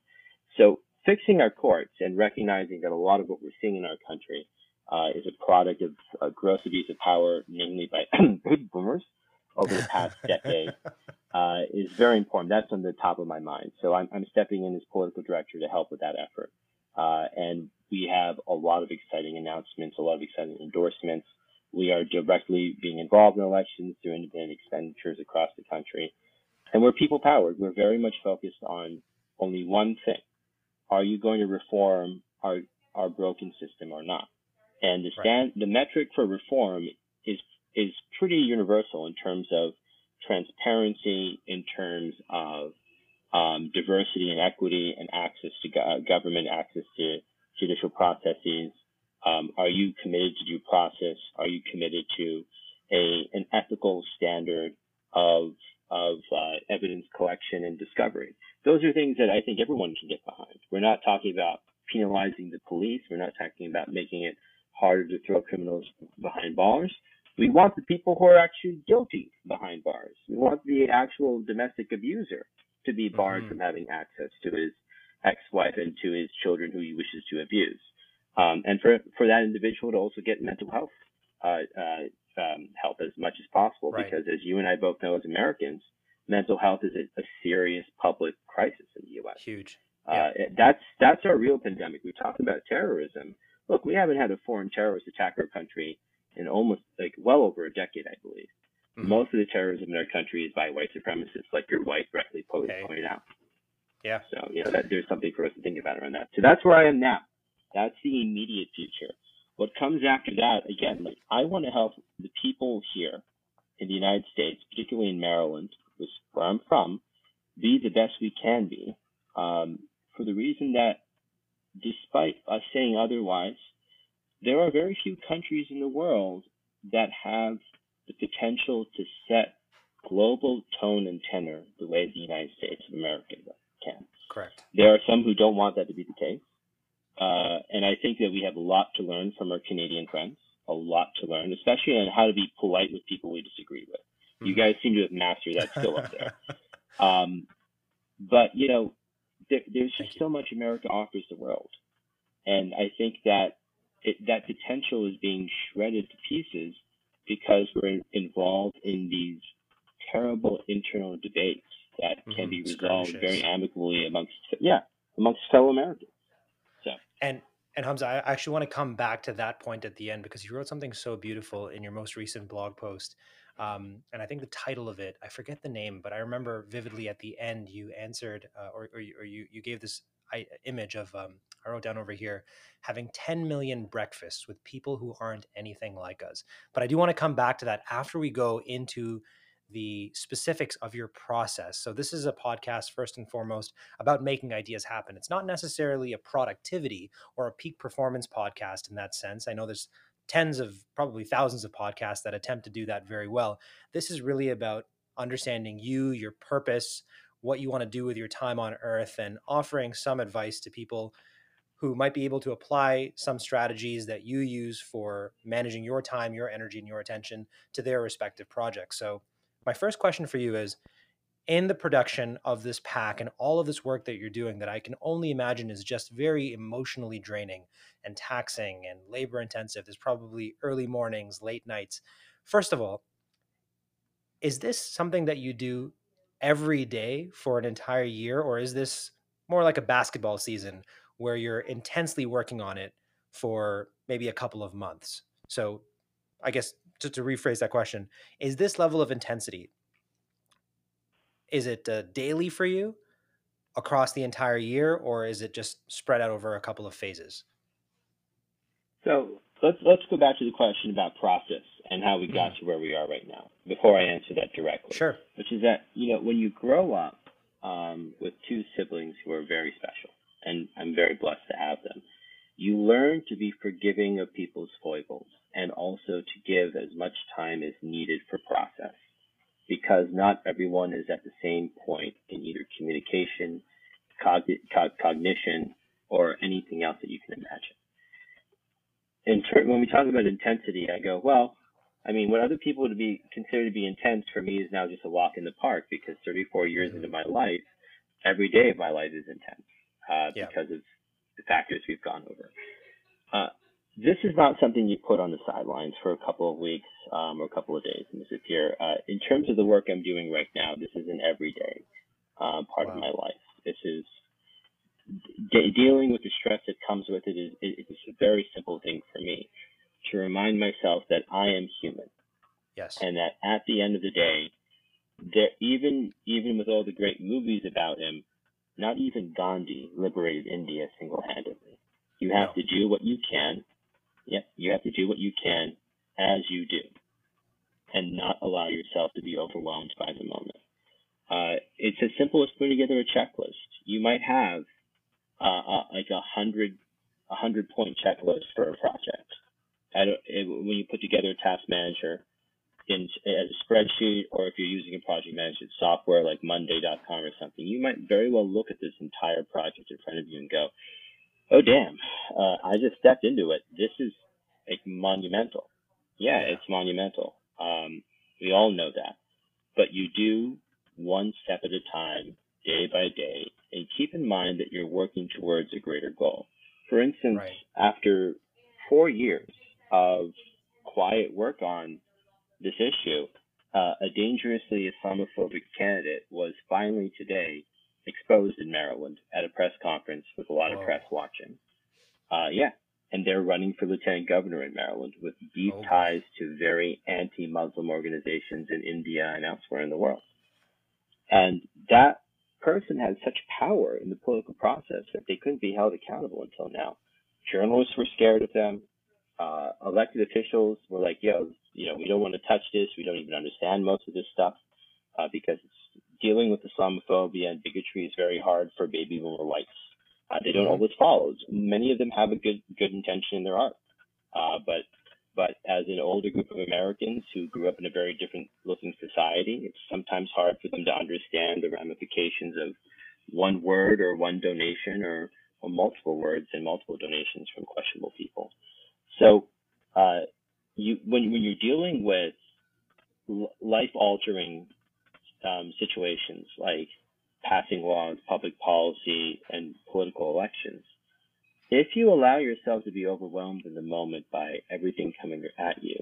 So fixing our courts and recognizing that a lot of what we're seeing in our country uh, is a product of uh, gross abuse of power, namely by <clears throat> big boomers over the past <laughs> decade, uh, is very important. That's on the top of my mind. So I'm, I'm stepping in as political director to help with that effort. Uh, and we have a lot of exciting announcements, a lot of exciting endorsements. We are directly being involved in elections through independent expenditures across the country. And we're people powered. We're very much focused on only one thing. Are you going to reform our, our broken system or not? And the stand, the metric for reform is, is pretty universal in terms of transparency, in terms of um, diversity and equity and access to go- government, access to judicial processes. Um, are you committed to due process? Are you committed to a an ethical standard of of uh, evidence collection and discovery? Those are things that I think everyone can get behind. We're not talking about penalizing the police. We're not talking about making it harder to throw criminals behind bars. We want the people who are actually guilty behind bars. We want the actual domestic abuser to be barred mm-hmm. from having access to his ex-wife and to his children who he wishes to abuse. Um, and for for that individual to also get mental health uh, uh, um, help as much as possible, right. because as you and I both know as Americans, mental health is a, a serious public crisis in the U.S. Huge. Uh, that's that's our real pandemic. We talked about terrorism. Look, we haven't had a foreign terrorist attack our country in almost like well over a decade, I believe. Mm-hmm. Most of the terrorism in our country is by white supremacists, like your white correctly okay. pointed out. Yeah. So you know that there's something for us to think about around that. So that's where I am now. That's the immediate future. What comes after that, again, like I want to help the people here in the United States, particularly in Maryland, which where I'm from, be the best we can be. Um, for the reason that, despite us saying otherwise, there are very few countries in the world that have the potential to set global tone and tenor the way the United States of America can. Correct. There are some who don't want that to be the case. Uh, and I think that we have a lot to learn from our Canadian friends, a lot to learn, especially on how to be polite with people we disagree with. Mm-hmm. You guys seem to have mastered that skill up there. <laughs> Um, but, you know, there, there's just so much America offers the world. And I think that it, that potential is being shredded to pieces because we're involved in these terrible internal debates that mm-hmm. can be resolved very amicably amongst yeah amongst fellow Americans. So and and Hamza, I actually want to come back to that point at the end because you wrote something so beautiful in your most recent blog post. Um, and I think the title of it, I forget the name, but I remember vividly at the end you answered uh, or, or, you, or you, you gave this image of um, I wrote down over here having 10 million breakfasts with people who aren't anything like us. But I do want to come back to that after we go into the specifics of your process. So, this is a podcast, first and foremost, about making ideas happen. It's not necessarily a productivity or a peak performance podcast in that sense. I know there's tens of, probably thousands of podcasts that attempt to do that very well. This is really about understanding you, your purpose, what you want to do with your time on earth, and offering some advice to people who might be able to apply some strategies that you use for managing your time, your energy, and your attention to their respective projects. So, my first question for you is in the production of this PAC and all of this work that you're doing, that I can only imagine is just very emotionally draining and taxing and labor intensive. There's probably early mornings, late nights. First of all, is this something that you do every day for an entire year, or is this more like a basketball season where you're intensely working on it for maybe a couple of months. So, I guess just to rephrase that question, is this level of intensity is it uh, daily for you across the entire year or is it just spread out over a couple of phases? So, let's let's go back to the question about process and how we got mm. to where we are right now before I answer that directly. Sure. Which is that, you know, when you grow up um, with two siblings who are very special, and I'm very blessed to have them. You learn to be forgiving of people's foibles and also to give as much time as needed for process because not everyone is at the same point in either communication, cognition, or anything else that you can imagine. In ter- when we talk about intensity, I go, well, I mean, what other people would be considered to be intense for me is now just a walk in the park because 34 years mm-hmm. into my life, every day of my life is intense uh, yeah. because of the factors we've gone over. Uh, this is not something you put on the sidelines for a couple of weeks um, or a couple of days and disappear. Uh, in terms of the work I'm doing right now, this is an everyday uh, part wow. of my life. This is de- dealing with the stress that comes with it is, it is a very simple thing for me to remind myself that I am human. Yes. And that at the end of the day, there even even with all the great movies about him, not even Gandhi liberated India single handedly. You have no. to do what you can. Yep, you have to do what you can as you do and not allow yourself to be overwhelmed by the moment. Uh, it's as simple as putting together a checklist. You might have uh, uh, like a hundred a hundred point checklist for a project. It, when you put together a task manager, in as a spreadsheet or if you're using a project management software like monday.com or something you might very well look at this entire project in front of you and go oh damn uh, i just stepped into it this is like monumental Yeah, yeah. it's monumental. Um, we all know that. But you do one step at a time, day by day, and keep in mind that you're working towards a greater goal. For instance, right. after four years of quiet work on this issue, uh, a dangerously Islamophobic candidate was finally today exposed in Maryland at a press conference with a lot Whoa. of press watching. Uh, yeah, and they're running for lieutenant governor in Maryland with deep oh. ties to very anti-Muslim organizations in India and elsewhere in the world. And that person has such power in the political process that they couldn't be held accountable until now. Journalists were scared of them. Uh, elected officials were like, yo, you know, we don't want to touch this. We don't even understand most of this stuff uh, because it's dealing with Islamophobia and bigotry is very hard for baby boomer whites. Uh, they don't mm-hmm. always follow. Many of them have a good good intention in their art, uh, but but as an older group of Americans who grew up in a very different looking society, it's sometimes hard for them to understand the ramifications of one word or one donation or, or multiple words and multiple donations from questionable people. So, uh, you when when you're dealing with life altering um, situations like passing laws, public policy, and political elections, if you allow yourself to be overwhelmed in the moment by everything coming at you,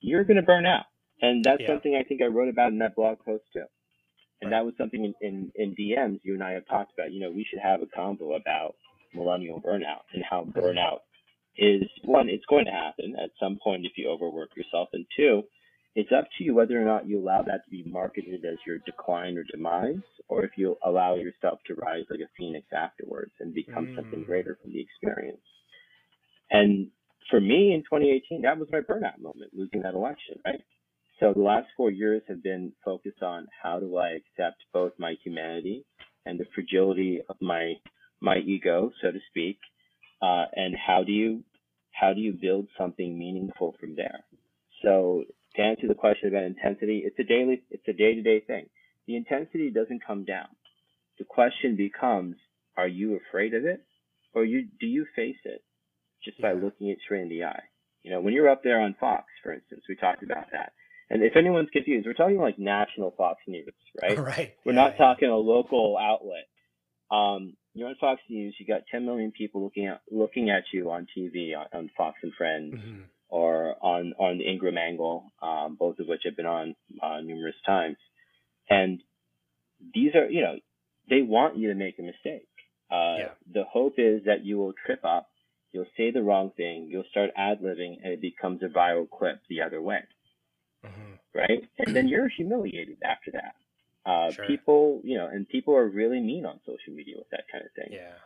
you're going to burn out. And that's yeah. something I think I wrote about in that blog post too. And right. that was something in, in, in DMs you and I have talked about. You know, we should have a combo about millennial burnout and how burnout is one, it's going to happen at some point if you overwork yourself. And two, it's up to you whether or not you allow that to be marketed as your decline or demise, or if you allow yourself to rise like a phoenix afterwards and become mm. something greater from the experience. And for me in 2018, that was my burnout moment, losing that election, right? So the last four years have been focused on how do I accept both my humanity and the fragility of my my ego, so to speak, uh, and how do you how do you build something meaningful from there? So to answer the question about intensity, it's a daily, it's a day-to-day thing. The intensity doesn't come down. The question becomes, are you afraid of it, or you do you face it just by looking it straight in the eye? You know, when you're up there on Fox, for instance, we talked about that. And if anyone's confused, we're talking like national Fox News, right? <laughs> Right. We're not talking a local outlet. Um, you're on Fox News. You got 10 million people looking at looking at you on TV on, on Fox and Friends. Mm-hmm or on on the Ingraham Angle, um, both of which have been on uh, numerous times. And these are, you know, they want you to make a mistake. Uh, yeah. The hope is that you will trip up, you'll say the wrong thing, you'll start ad libbing, and it becomes a viral clip the other way. Mm-hmm. Right? And then you're humiliated after that. Uh, sure. People, you know, and people are really mean on social media with that kind of thing. Yeah.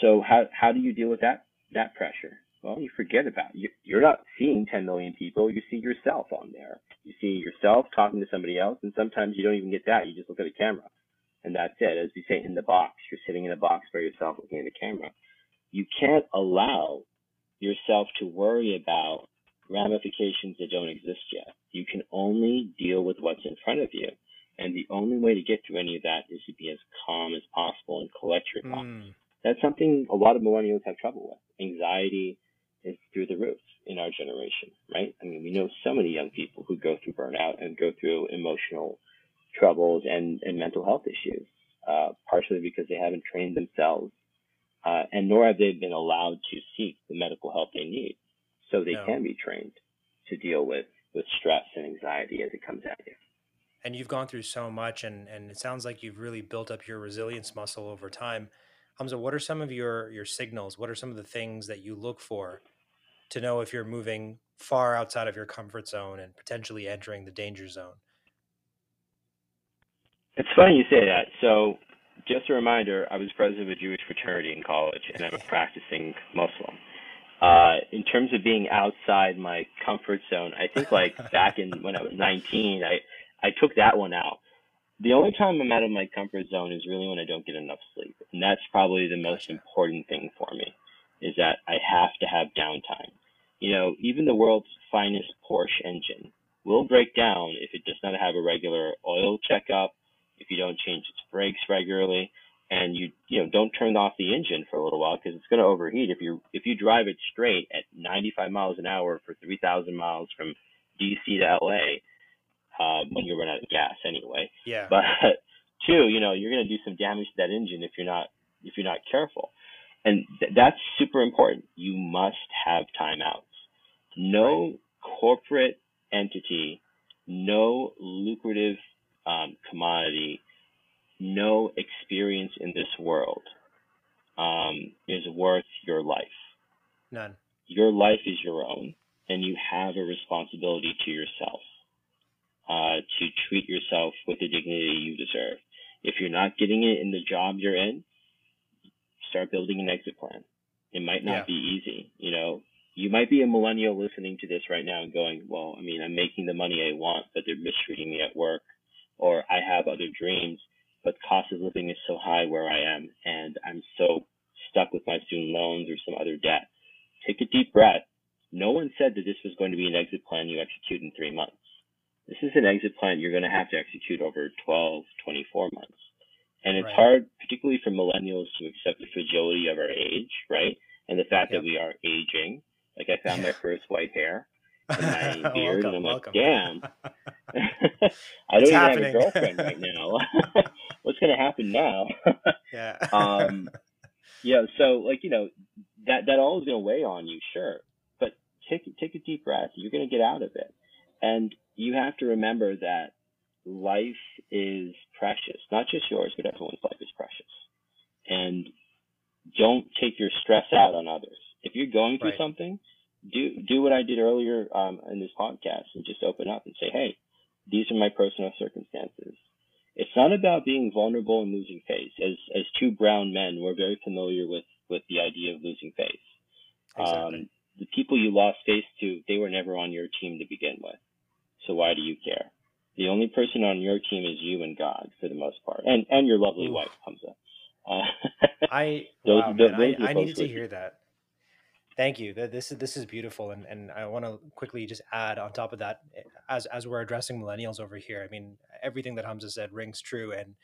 So how how do you deal with that that pressure? Well, you forget about it. You're not seeing 10 million people. You see yourself on there. You see yourself talking to somebody else, and sometimes you don't even get that. You just look at a camera, and that's it. As we say in the box, you're sitting in a box by yourself looking at the camera. You can't allow yourself to worry about ramifications that don't exist yet. You can only deal with what's in front of you. And the only way to get through any of that is to be as calm as possible and collect your thoughts. Mm. That's something a lot of millennials have trouble with. Anxiety, is through the roof in our generation, right? I mean, we know so many young people who go through burnout and go through emotional troubles and, and mental health issues, uh, partially because they haven't trained themselves, uh, and nor have they been allowed to seek the medical help they need so they no. can be trained to deal with, with stress and anxiety as it comes at you. And you've gone through so much, and, and it sounds like you've really built up your resilience muscle over time. Hamza, what are some of your your signals? What are some of the things that you look for to know if you're moving far outside of your comfort zone and potentially entering the danger zone. It's funny you say that. So, just a reminder, I was president of a Jewish fraternity in college, and I'm a practicing Muslim. Uh, in terms of being outside my comfort zone, I think like <laughs> back in when I was 19, I I took that one out. The only time I'm out of my comfort zone is really when I don't get enough sleep, and that's probably the most important thing for me is that I have to have downtime. You know, even the world's finest Porsche engine will break down if it does not have a regular oil checkup, if you don't change its brakes regularly, and you you know don't turn off the engine for a little while because it's going to overheat if you if you drive it straight at 95 miles an hour for 3,000 miles from DC to LA uh, when you run out of gas anyway. Yeah. But <laughs> two, you know, you're going to do some damage to that engine if you're not if you're not careful, and th- that's super important. You must have timeouts. No right. corporate entity, no lucrative um, commodity no experience in this world um, is worth your life. None. Your life is your own, and you have a responsibility to yourself uh, to treat yourself with the dignity you deserve. If you're not getting it in the job you're in, start building an exit plan. It might not yeah. be easy. You know, you might be a millennial listening to this right now and going, well, I mean, I'm making the money I want, but they're mistreating me at work, or I have other dreams but cost of living is so high where I am, and I'm so stuck with my student loans or some other debt. Take a deep breath. No one said that this was going to be an exit plan you execute in three months. This is an exit plan you're going to have to execute over 12, 24 months. And it's right. hard, particularly for millennials, to accept the fragility of our age, right? And the fact yep. that we are aging. Like I found my first white hair <laughs> in my beard, welcome, and I'm welcome. like, damn. <laughs> <laughs> I don't even happening. have a girlfriend right now. What's going to happen now? yeah. um, yeah. So like you know that that all is going to weigh on you, sure. But take take a deep breath. You're going to get out of it, and you have to remember that life is precious. Not just yours, but everyone's life is precious. And don't take your stress out on others. If you're going through right. something, do do what I did earlier um, in this podcast and just open up and say, hey, these are my personal circumstances. It's not about being vulnerable and losing face. As as two brown men, we're very familiar with with the idea of losing face. Exactly. Um, the people you lost face to, they were never on your team to begin with. So why do you care? The only person on your team is you and God for the most part, and and your lovely Ooh. wife Hamza. <laughs> Uh, <laughs> I those, wow, those, man, I, I needed to hear that. Thank you. This is this is beautiful, and and I want to quickly just add on top of that, as as we're addressing millennials over here. I mean, everything that Hamza said rings true, and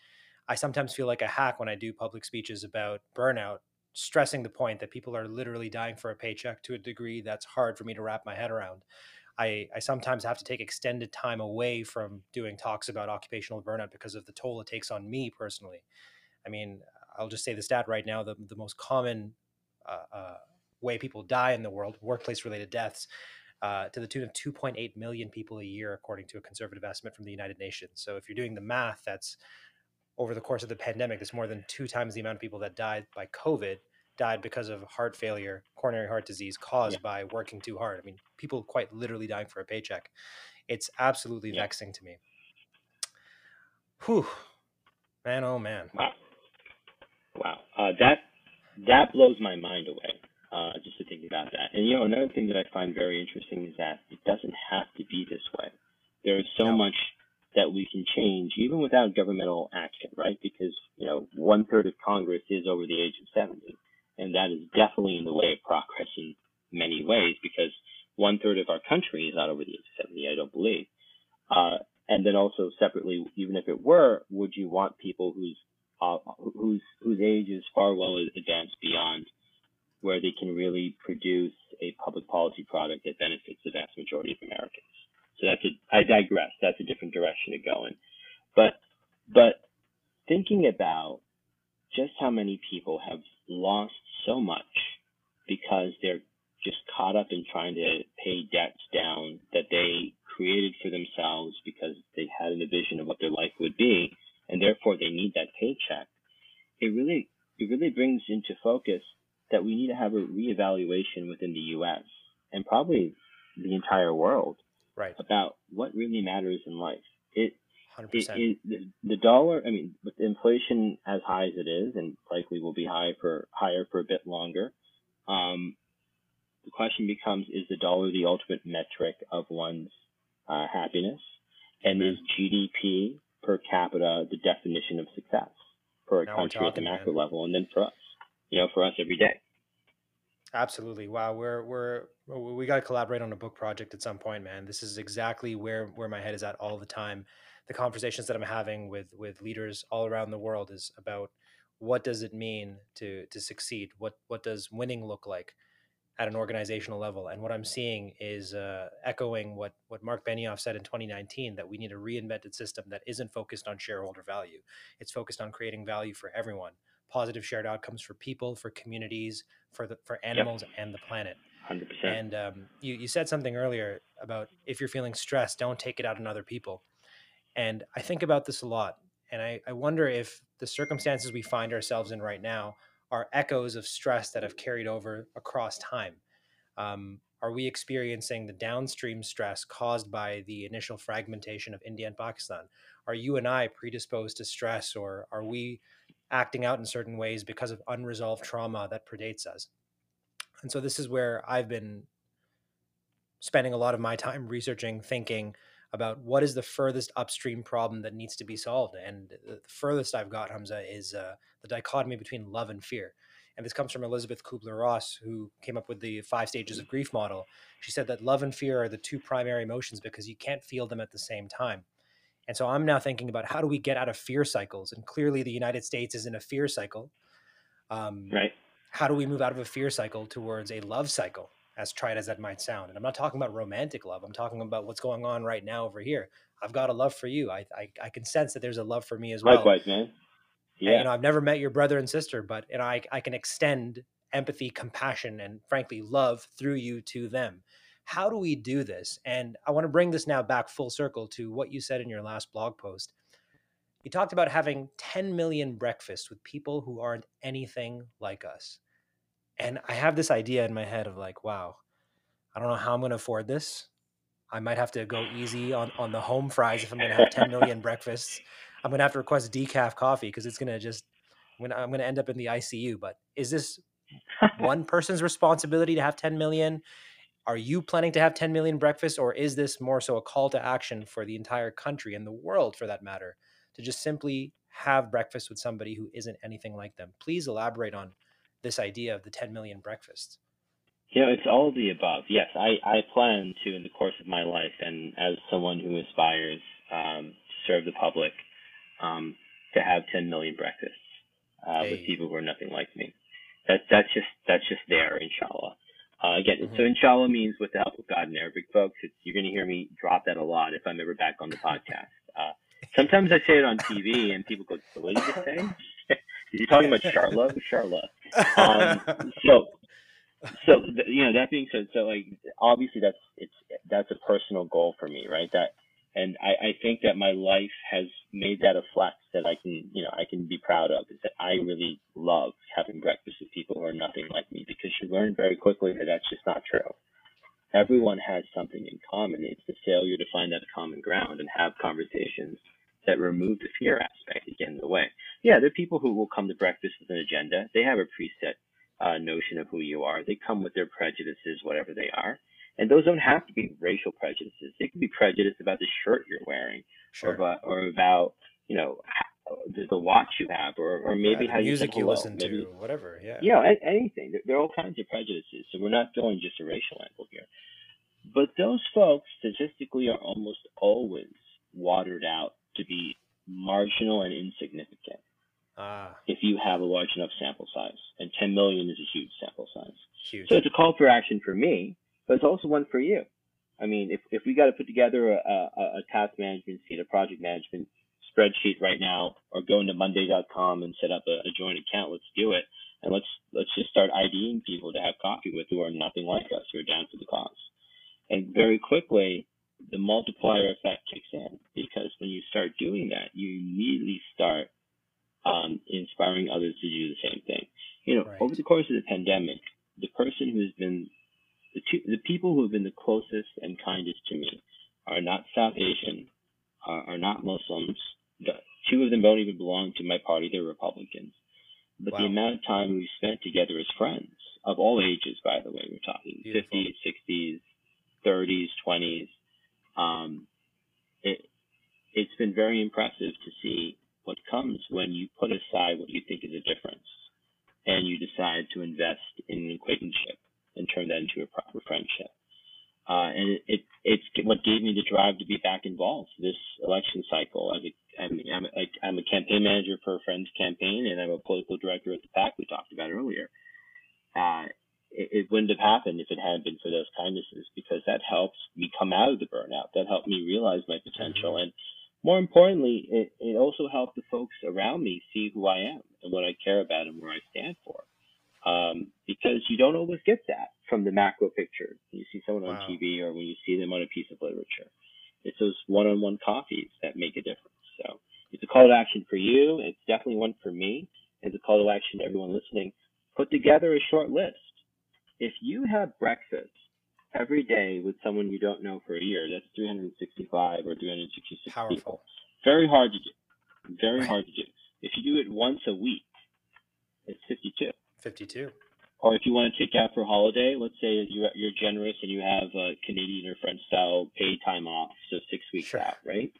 I sometimes feel like a hack when I do public speeches about burnout, stressing the point that people are literally dying for a paycheck to a degree that's hard for me to wrap my head around. I, I sometimes have to take extended time away from doing talks about occupational burnout because of the toll it takes on me personally. I mean, I'll just say the stat right now: the the most common uh, uh, way people die in the world, workplace related deaths, uh, to the tune of 2.8 million people a year, according to a conservative estimate from the United Nations. So if you're doing the math, that's over the course of the pandemic, there's more than two times the amount of people that died by COVID died because of heart failure, coronary heart disease caused yeah. by working too hard. I mean, people quite literally dying for a paycheck. It's absolutely yeah. vexing to me. Whew, man, oh man. Wow, wow, uh, that that blows my mind away uh, just to think about that. And you know, another thing that I find very interesting is that it doesn't have to be this way. There is so no. much that we can change even without governmental action, right? Because you know, one third of Congress is over the age of seventy, and that is definitely in the way of progress in many ways. Because one third of our country is not over the age of seventy, I don't believe. Uh, and then also separately, even if it were, would you want people whose uh, whose whose age is far well advanced beyond where they can really produce a public policy product that benefits the vast majority of Americans. So that's a, I digress. That's a different direction to go in. But, but thinking about just how many people have lost so much because they're just caught up in trying to pay debts down that they created for themselves because they had a vision of what their life would be, and therefore they need that paycheck. It really, it really brings into focus that we need to have a reevaluation within the U.S. and probably the entire world right. about what really matters in life. It, 100%. it, it the, dollar. I mean, with inflation as high as it is, and likely will be high for higher for a bit longer. Um, the question becomes: Is the dollar the ultimate metric of one's uh, happiness, and is GDP per capita the definition of success for a now country at the macro man. level, and then for us? you know, for us every day. Absolutely. Wow. We're, we're, we got to collaborate on a book project at some point, man. This is exactly where, where my head is at all the time. The conversations that I'm having with, with leaders all around the world is about what does it mean to to succeed? What what does winning look like at an organizational level? And what I'm seeing is uh, echoing what what Mark Benioff said in 2019 that we need a reinvented system that isn't focused on shareholder value. It's focused on creating value for everyone, positive shared outcomes for people, for communities, for the for animals yep. and the planet. 100%. And um, you you said something earlier about if you're feeling stressed, don't take it out on other people. And I think about this a lot. And I, I wonder if the circumstances we find ourselves in right now are echoes of stress that have carried over across time. Um, are we experiencing the downstream stress caused by the initial fragmentation of India and Pakistan? Are you and I predisposed to stress, or are we acting out in certain ways because of unresolved trauma that predates us? And so, this is where I've been spending a lot of my time researching, thinking, about what is the furthest upstream problem that needs to be solved. And the furthest I've got, Hamza, is uh, the dichotomy between love and fear. And this comes from Elisabeth Kübler-Ross, who came up with the five stages of grief model. She said that love and fear are the two primary emotions because you can't feel them at the same time. And so I'm now thinking about how do we get out of fear cycles? And clearly, the United States is in a fear cycle. Um, right. How do we move out of a fear cycle towards a love cycle? As trite as that might sound. And I'm not talking about romantic love. I'm talking about what's going on right now over here. I've got a love for you. I I, I can sense that there's a love for me as well. Likewise, man. Yeah. And, you know, I've never met your brother and sister, but and I I can extend empathy, compassion, and frankly love through you to them. How do we do this? And I want to bring this now back full circle to what you said in your last blog post. You talked about having 10 million breakfasts with people who aren't anything like us. And I have this idea in my head of like, wow, I don't know how I'm going to afford this. I might have to go easy on, on the home fries if I'm going to have 10 million <laughs> breakfasts. I'm going to have to request decaf coffee because it's going to just, when I'm going to end up in the ICU. But is this one <laughs> person's responsibility to have 10 million? Are you planning to have 10 million breakfasts, or is this more so a call to action for the entire country and the world for that matter to just simply have breakfast with somebody who isn't anything like them? Please elaborate on this idea of the 10 million breakfasts? You know, it's all of the above. Yes, I, I plan to, in the course of my life, and as someone who aspires um, to serve the public, um, to have 10 million breakfasts uh, hey. with people who are nothing like me. That, that's just that's just there, inshallah. Uh, again, mm-hmm. so inshallah means with the help of God in Arabic, folks. you're going to hear me drop that a lot if I'm ever back on the podcast. Uh, sometimes I say it on TV, and people go, "What did you say?" <laughs> You're talking about Charlotte, <laughs> Charlotte. Um, so, so you know that being said, so like obviously that's it's that's a personal goal for me, right? That and I, I think that my life has made that a flex that I can you know I can be proud of is that I really love having breakfast with people who are nothing like me because you learn very quickly that that's just not true. Everyone has something in common. It's the failure to find that common ground and have conversations that remove the fear aspect and get in the way. Yeah, there are people who will come to breakfast with an agenda. They have a preset uh, notion of who you are. They come with their prejudices, whatever they are. And those don't have to be racial prejudices. They can be prejudice about the shirt you're wearing, sure. or about, or about you know the, the watch you have, or or maybe yeah, how music you, you listen maybe, to, whatever. Yeah. Yeah, anything. There, there are all kinds of prejudices. So we're not going just a racial angle here. But those folks statistically are almost always watered out to be marginal and insignificant. Ah. If you have a large enough sample size, and 10 million is a huge sample size. Huge. So it's a call for action for me, but it's also one for you. I mean, if, if we got to put together a, a, a task management sheet, a project management spreadsheet right now, or go into Monday.com and set up a, a joint account, let's do it, and let's let's just start IDing people to have coffee with who are nothing like us, who are down for the cause. And very quickly, the multiplier effect kicks in because when you start doing that, you immediately start um, inspiring others to do the same thing. You know, right. over the course of the pandemic, the person who's been the two, the people who have been the closest and kindest to me are not South Asian, are, are not Muslims. The, two of them don't even belong to my party; they're Republicans. But wow. the amount of time we've spent together as friends of all ages, by the way, we're talking Beautiful. 50s, 60s, 30s, 20s, um, it, it's been very impressive to see what comes when you put aside what you think is a difference and you decide to invest in an acquaintanceship and turn that into a proper friendship. Uh, and it, it, it's what gave me the drive to be back involved this election cycle. I've, having me. I'm a, I'm a campaign manager for a friend's campaign, and I'm a political director at the PAC we talked about earlier. Uh, it, it wouldn't have happened if it hadn't been for those kindnesses because that helped me come out of the burnout. That helped me realize my potential. Mm-hmm. And more importantly, it, it also helped the folks around me see who I am and what I care about and where I stand for. Um, because you don't always get that from the macro picture. You see someone wow. on TV or when you see them on a piece of literature. It's those one-on-one coffees that make a difference. So it's a call to action for you. It's definitely one for me. It's a call to action to everyone listening. Put together a short list if you have breakfast every day with someone you don't know for a year, that's 365 or 366 Powerful. people. Very hard to do. Very right. hard to do. If you do it once a week, it's 52. 52. Or if you want to take out for a holiday, let's say you're, you're generous and you have a Canadian or French style paid time off, so six weeks sure. out, right?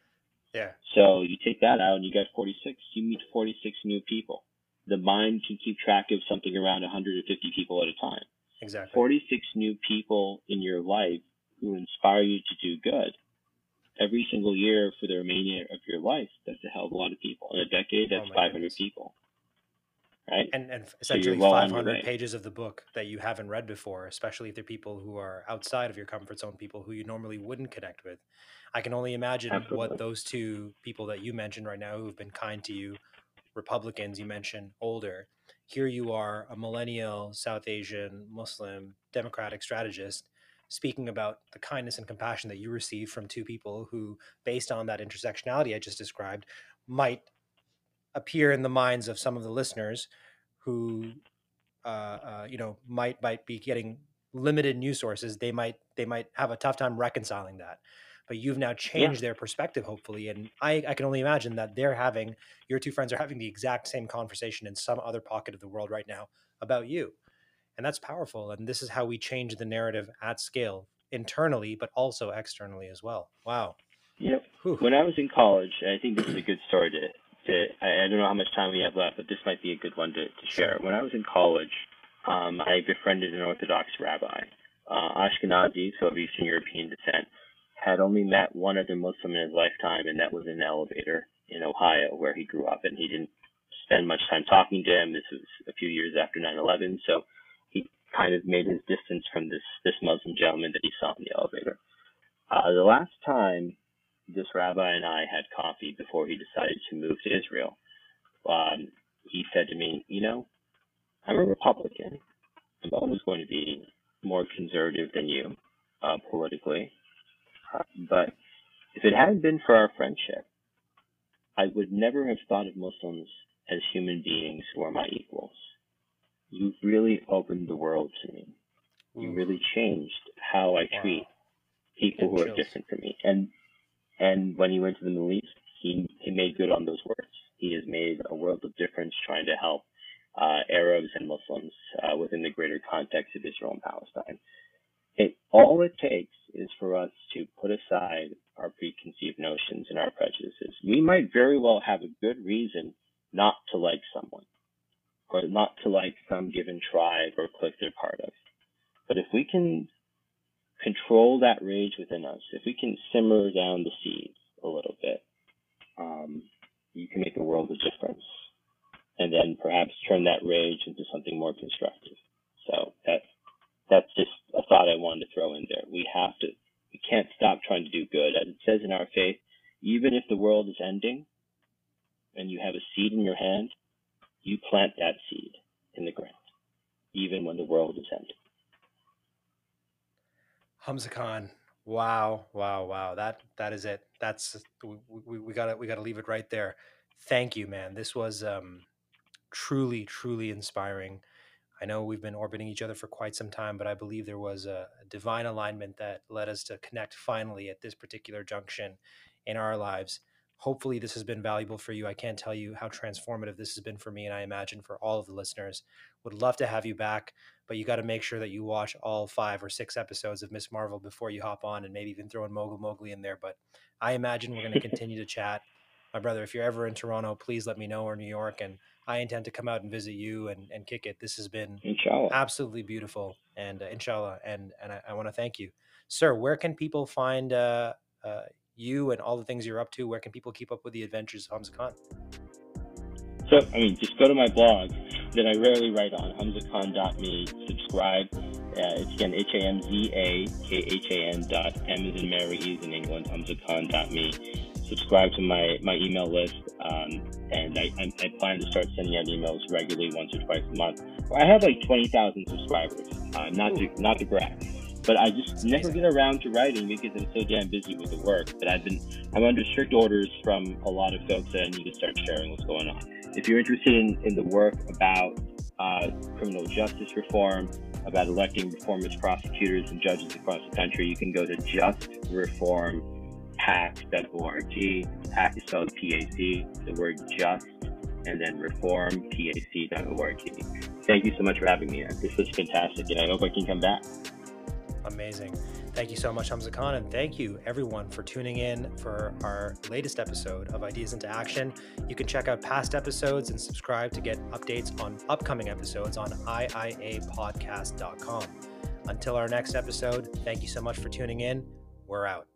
Yeah. So you take that out and you get 46. You meet 46 new people. The mind can keep track of something around 150 people at a time. Exactly. 46 new people in your life who inspire you to do good every single year for the remainder of your life. That's a hell of a lot of people. In a decade, that's oh 500 goodness. people. Right? And, and essentially so well 500 pages of the book that you haven't read before, especially if they're people who are outside of your comfort zone, people who you normally wouldn't connect with. I can only imagine Absolutely. what those two people that you mentioned right now who've been kind to you, Republicans you mentioned, older, here you are, a millennial, South Asian, Muslim, democratic strategist, speaking about the kindness and compassion that you receive from two people who, based on that intersectionality I just described, might appear in the minds of some of the listeners who, uh, uh, you know, might might be getting limited news sources. They might they might have a tough time reconciling that but you've now changed yeah. their perspective hopefully and I, I can only imagine that they're having your two friends are having the exact same conversation in some other pocket of the world right now about you and that's powerful and this is how we change the narrative at scale internally but also externally as well. Wow. Yep. Whew. when i was in college i think this is a good story to, to I, I, don't know how much time we have left but this might be a good one to, to share. When i was in college um, i befriended an orthodox rabbi uh, ashkenazi so of eastern european descent had only met one other Muslim in his lifetime, and that was in an elevator in Ohio where he grew up. And he didn't spend much time talking to him. This was a few years after 9/11, so he kind of made his distance from this this Muslim gentleman that he saw in the elevator. Uh, the last time this rabbi and I had coffee before he decided to move to Israel, um, he said to me, "You know, I'm a Republican. I'm always going to be more conservative than you uh, politically." But if it hadn't been for our friendship, I would never have thought of Muslims as human beings who are my equals. You've really opened the world to me. You really changed how I wow. treat people who are different from me. And and when he went to the Middle East, he, he made good on those words. He has made a world of difference trying to help uh, Arabs and Muslims uh, within the greater context of Israel and Palestine. All it takes is for us to put aside our preconceived notions and our prejudices. We might very well have a good reason not to like someone or not to like some given tribe or clique they're part of. But if we can control that rage within us, if we can simmer down the seeds a little bit, um, you can make a world of difference. And then perhaps turn that rage into something more constructive. So that that's just a thought I wanted to throw in there. We have to, we can't stop trying to do good. As it says in our faith, even if the world is ending and you have a seed in your hand, you plant that seed in the ground, even when the world is ending. Hamza Khan, wow, wow, wow. That that is it. That's we, we, we gotta we gotta leave it right there. Thank you, man. This was um, truly, truly inspiring. I know we've been orbiting each other for quite some time, but I believe there was a, divine alignment that led us to connect finally at this particular junction in our lives. Hopefully, this has been valuable for you. I can't tell you how transformative this has been for me, and I imagine for all of the listeners. Would love to have you back, but you got to make sure that you watch all five or six episodes of Miss Marvel before you hop on, and maybe even throw in Mogul Mowgli in there. But I imagine we're going <laughs> to continue to chat. My brother, if you're ever in Toronto, please let me know, or New York, and I intend to come out and visit you and, and kick it. This has been inshallah. absolutely beautiful, and uh, inshallah, and and I, I want to thank you, sir. Where can people find uh, uh, you and all the things you're up to, where can people keep up with the adventures of Hamza Khan? So, I mean, just go to my blog that I rarely write on, hamzakhan.me, subscribe. Uh, it's again H-A-M-Z-A-K-H-A-N dot M is in Mary, E is in England, hamzakhan.me. Subscribe to my, my email list, um, and I, I, I, plan to start sending out emails regularly once or twice a month. I have like 20,000 subscribers, uh, not, to, not to brag but I just never get around to writing because I'm so damn busy with the work. But I've been I'm under strict orders from a lot of folks that I need to start sharing what's going on. If you're interested in, in the work about uh, criminal justice reform, about electing reformist prosecutors and judges across the country, you can go to justreformpac.org. PAC is spelled P-A-C, the word just, and then reformpac.org. Thank you so much for having me. This was fantastic, and I hope I can come back. Amazing. Thank you so much, Hamza Khan, and thank you everyone for tuning in for our latest episode of Ideas into Action. You can check out past episodes and subscribe to get updates on upcoming episodes on iiapodcast.com. Until our next episode, thank you so much for tuning in. We're out.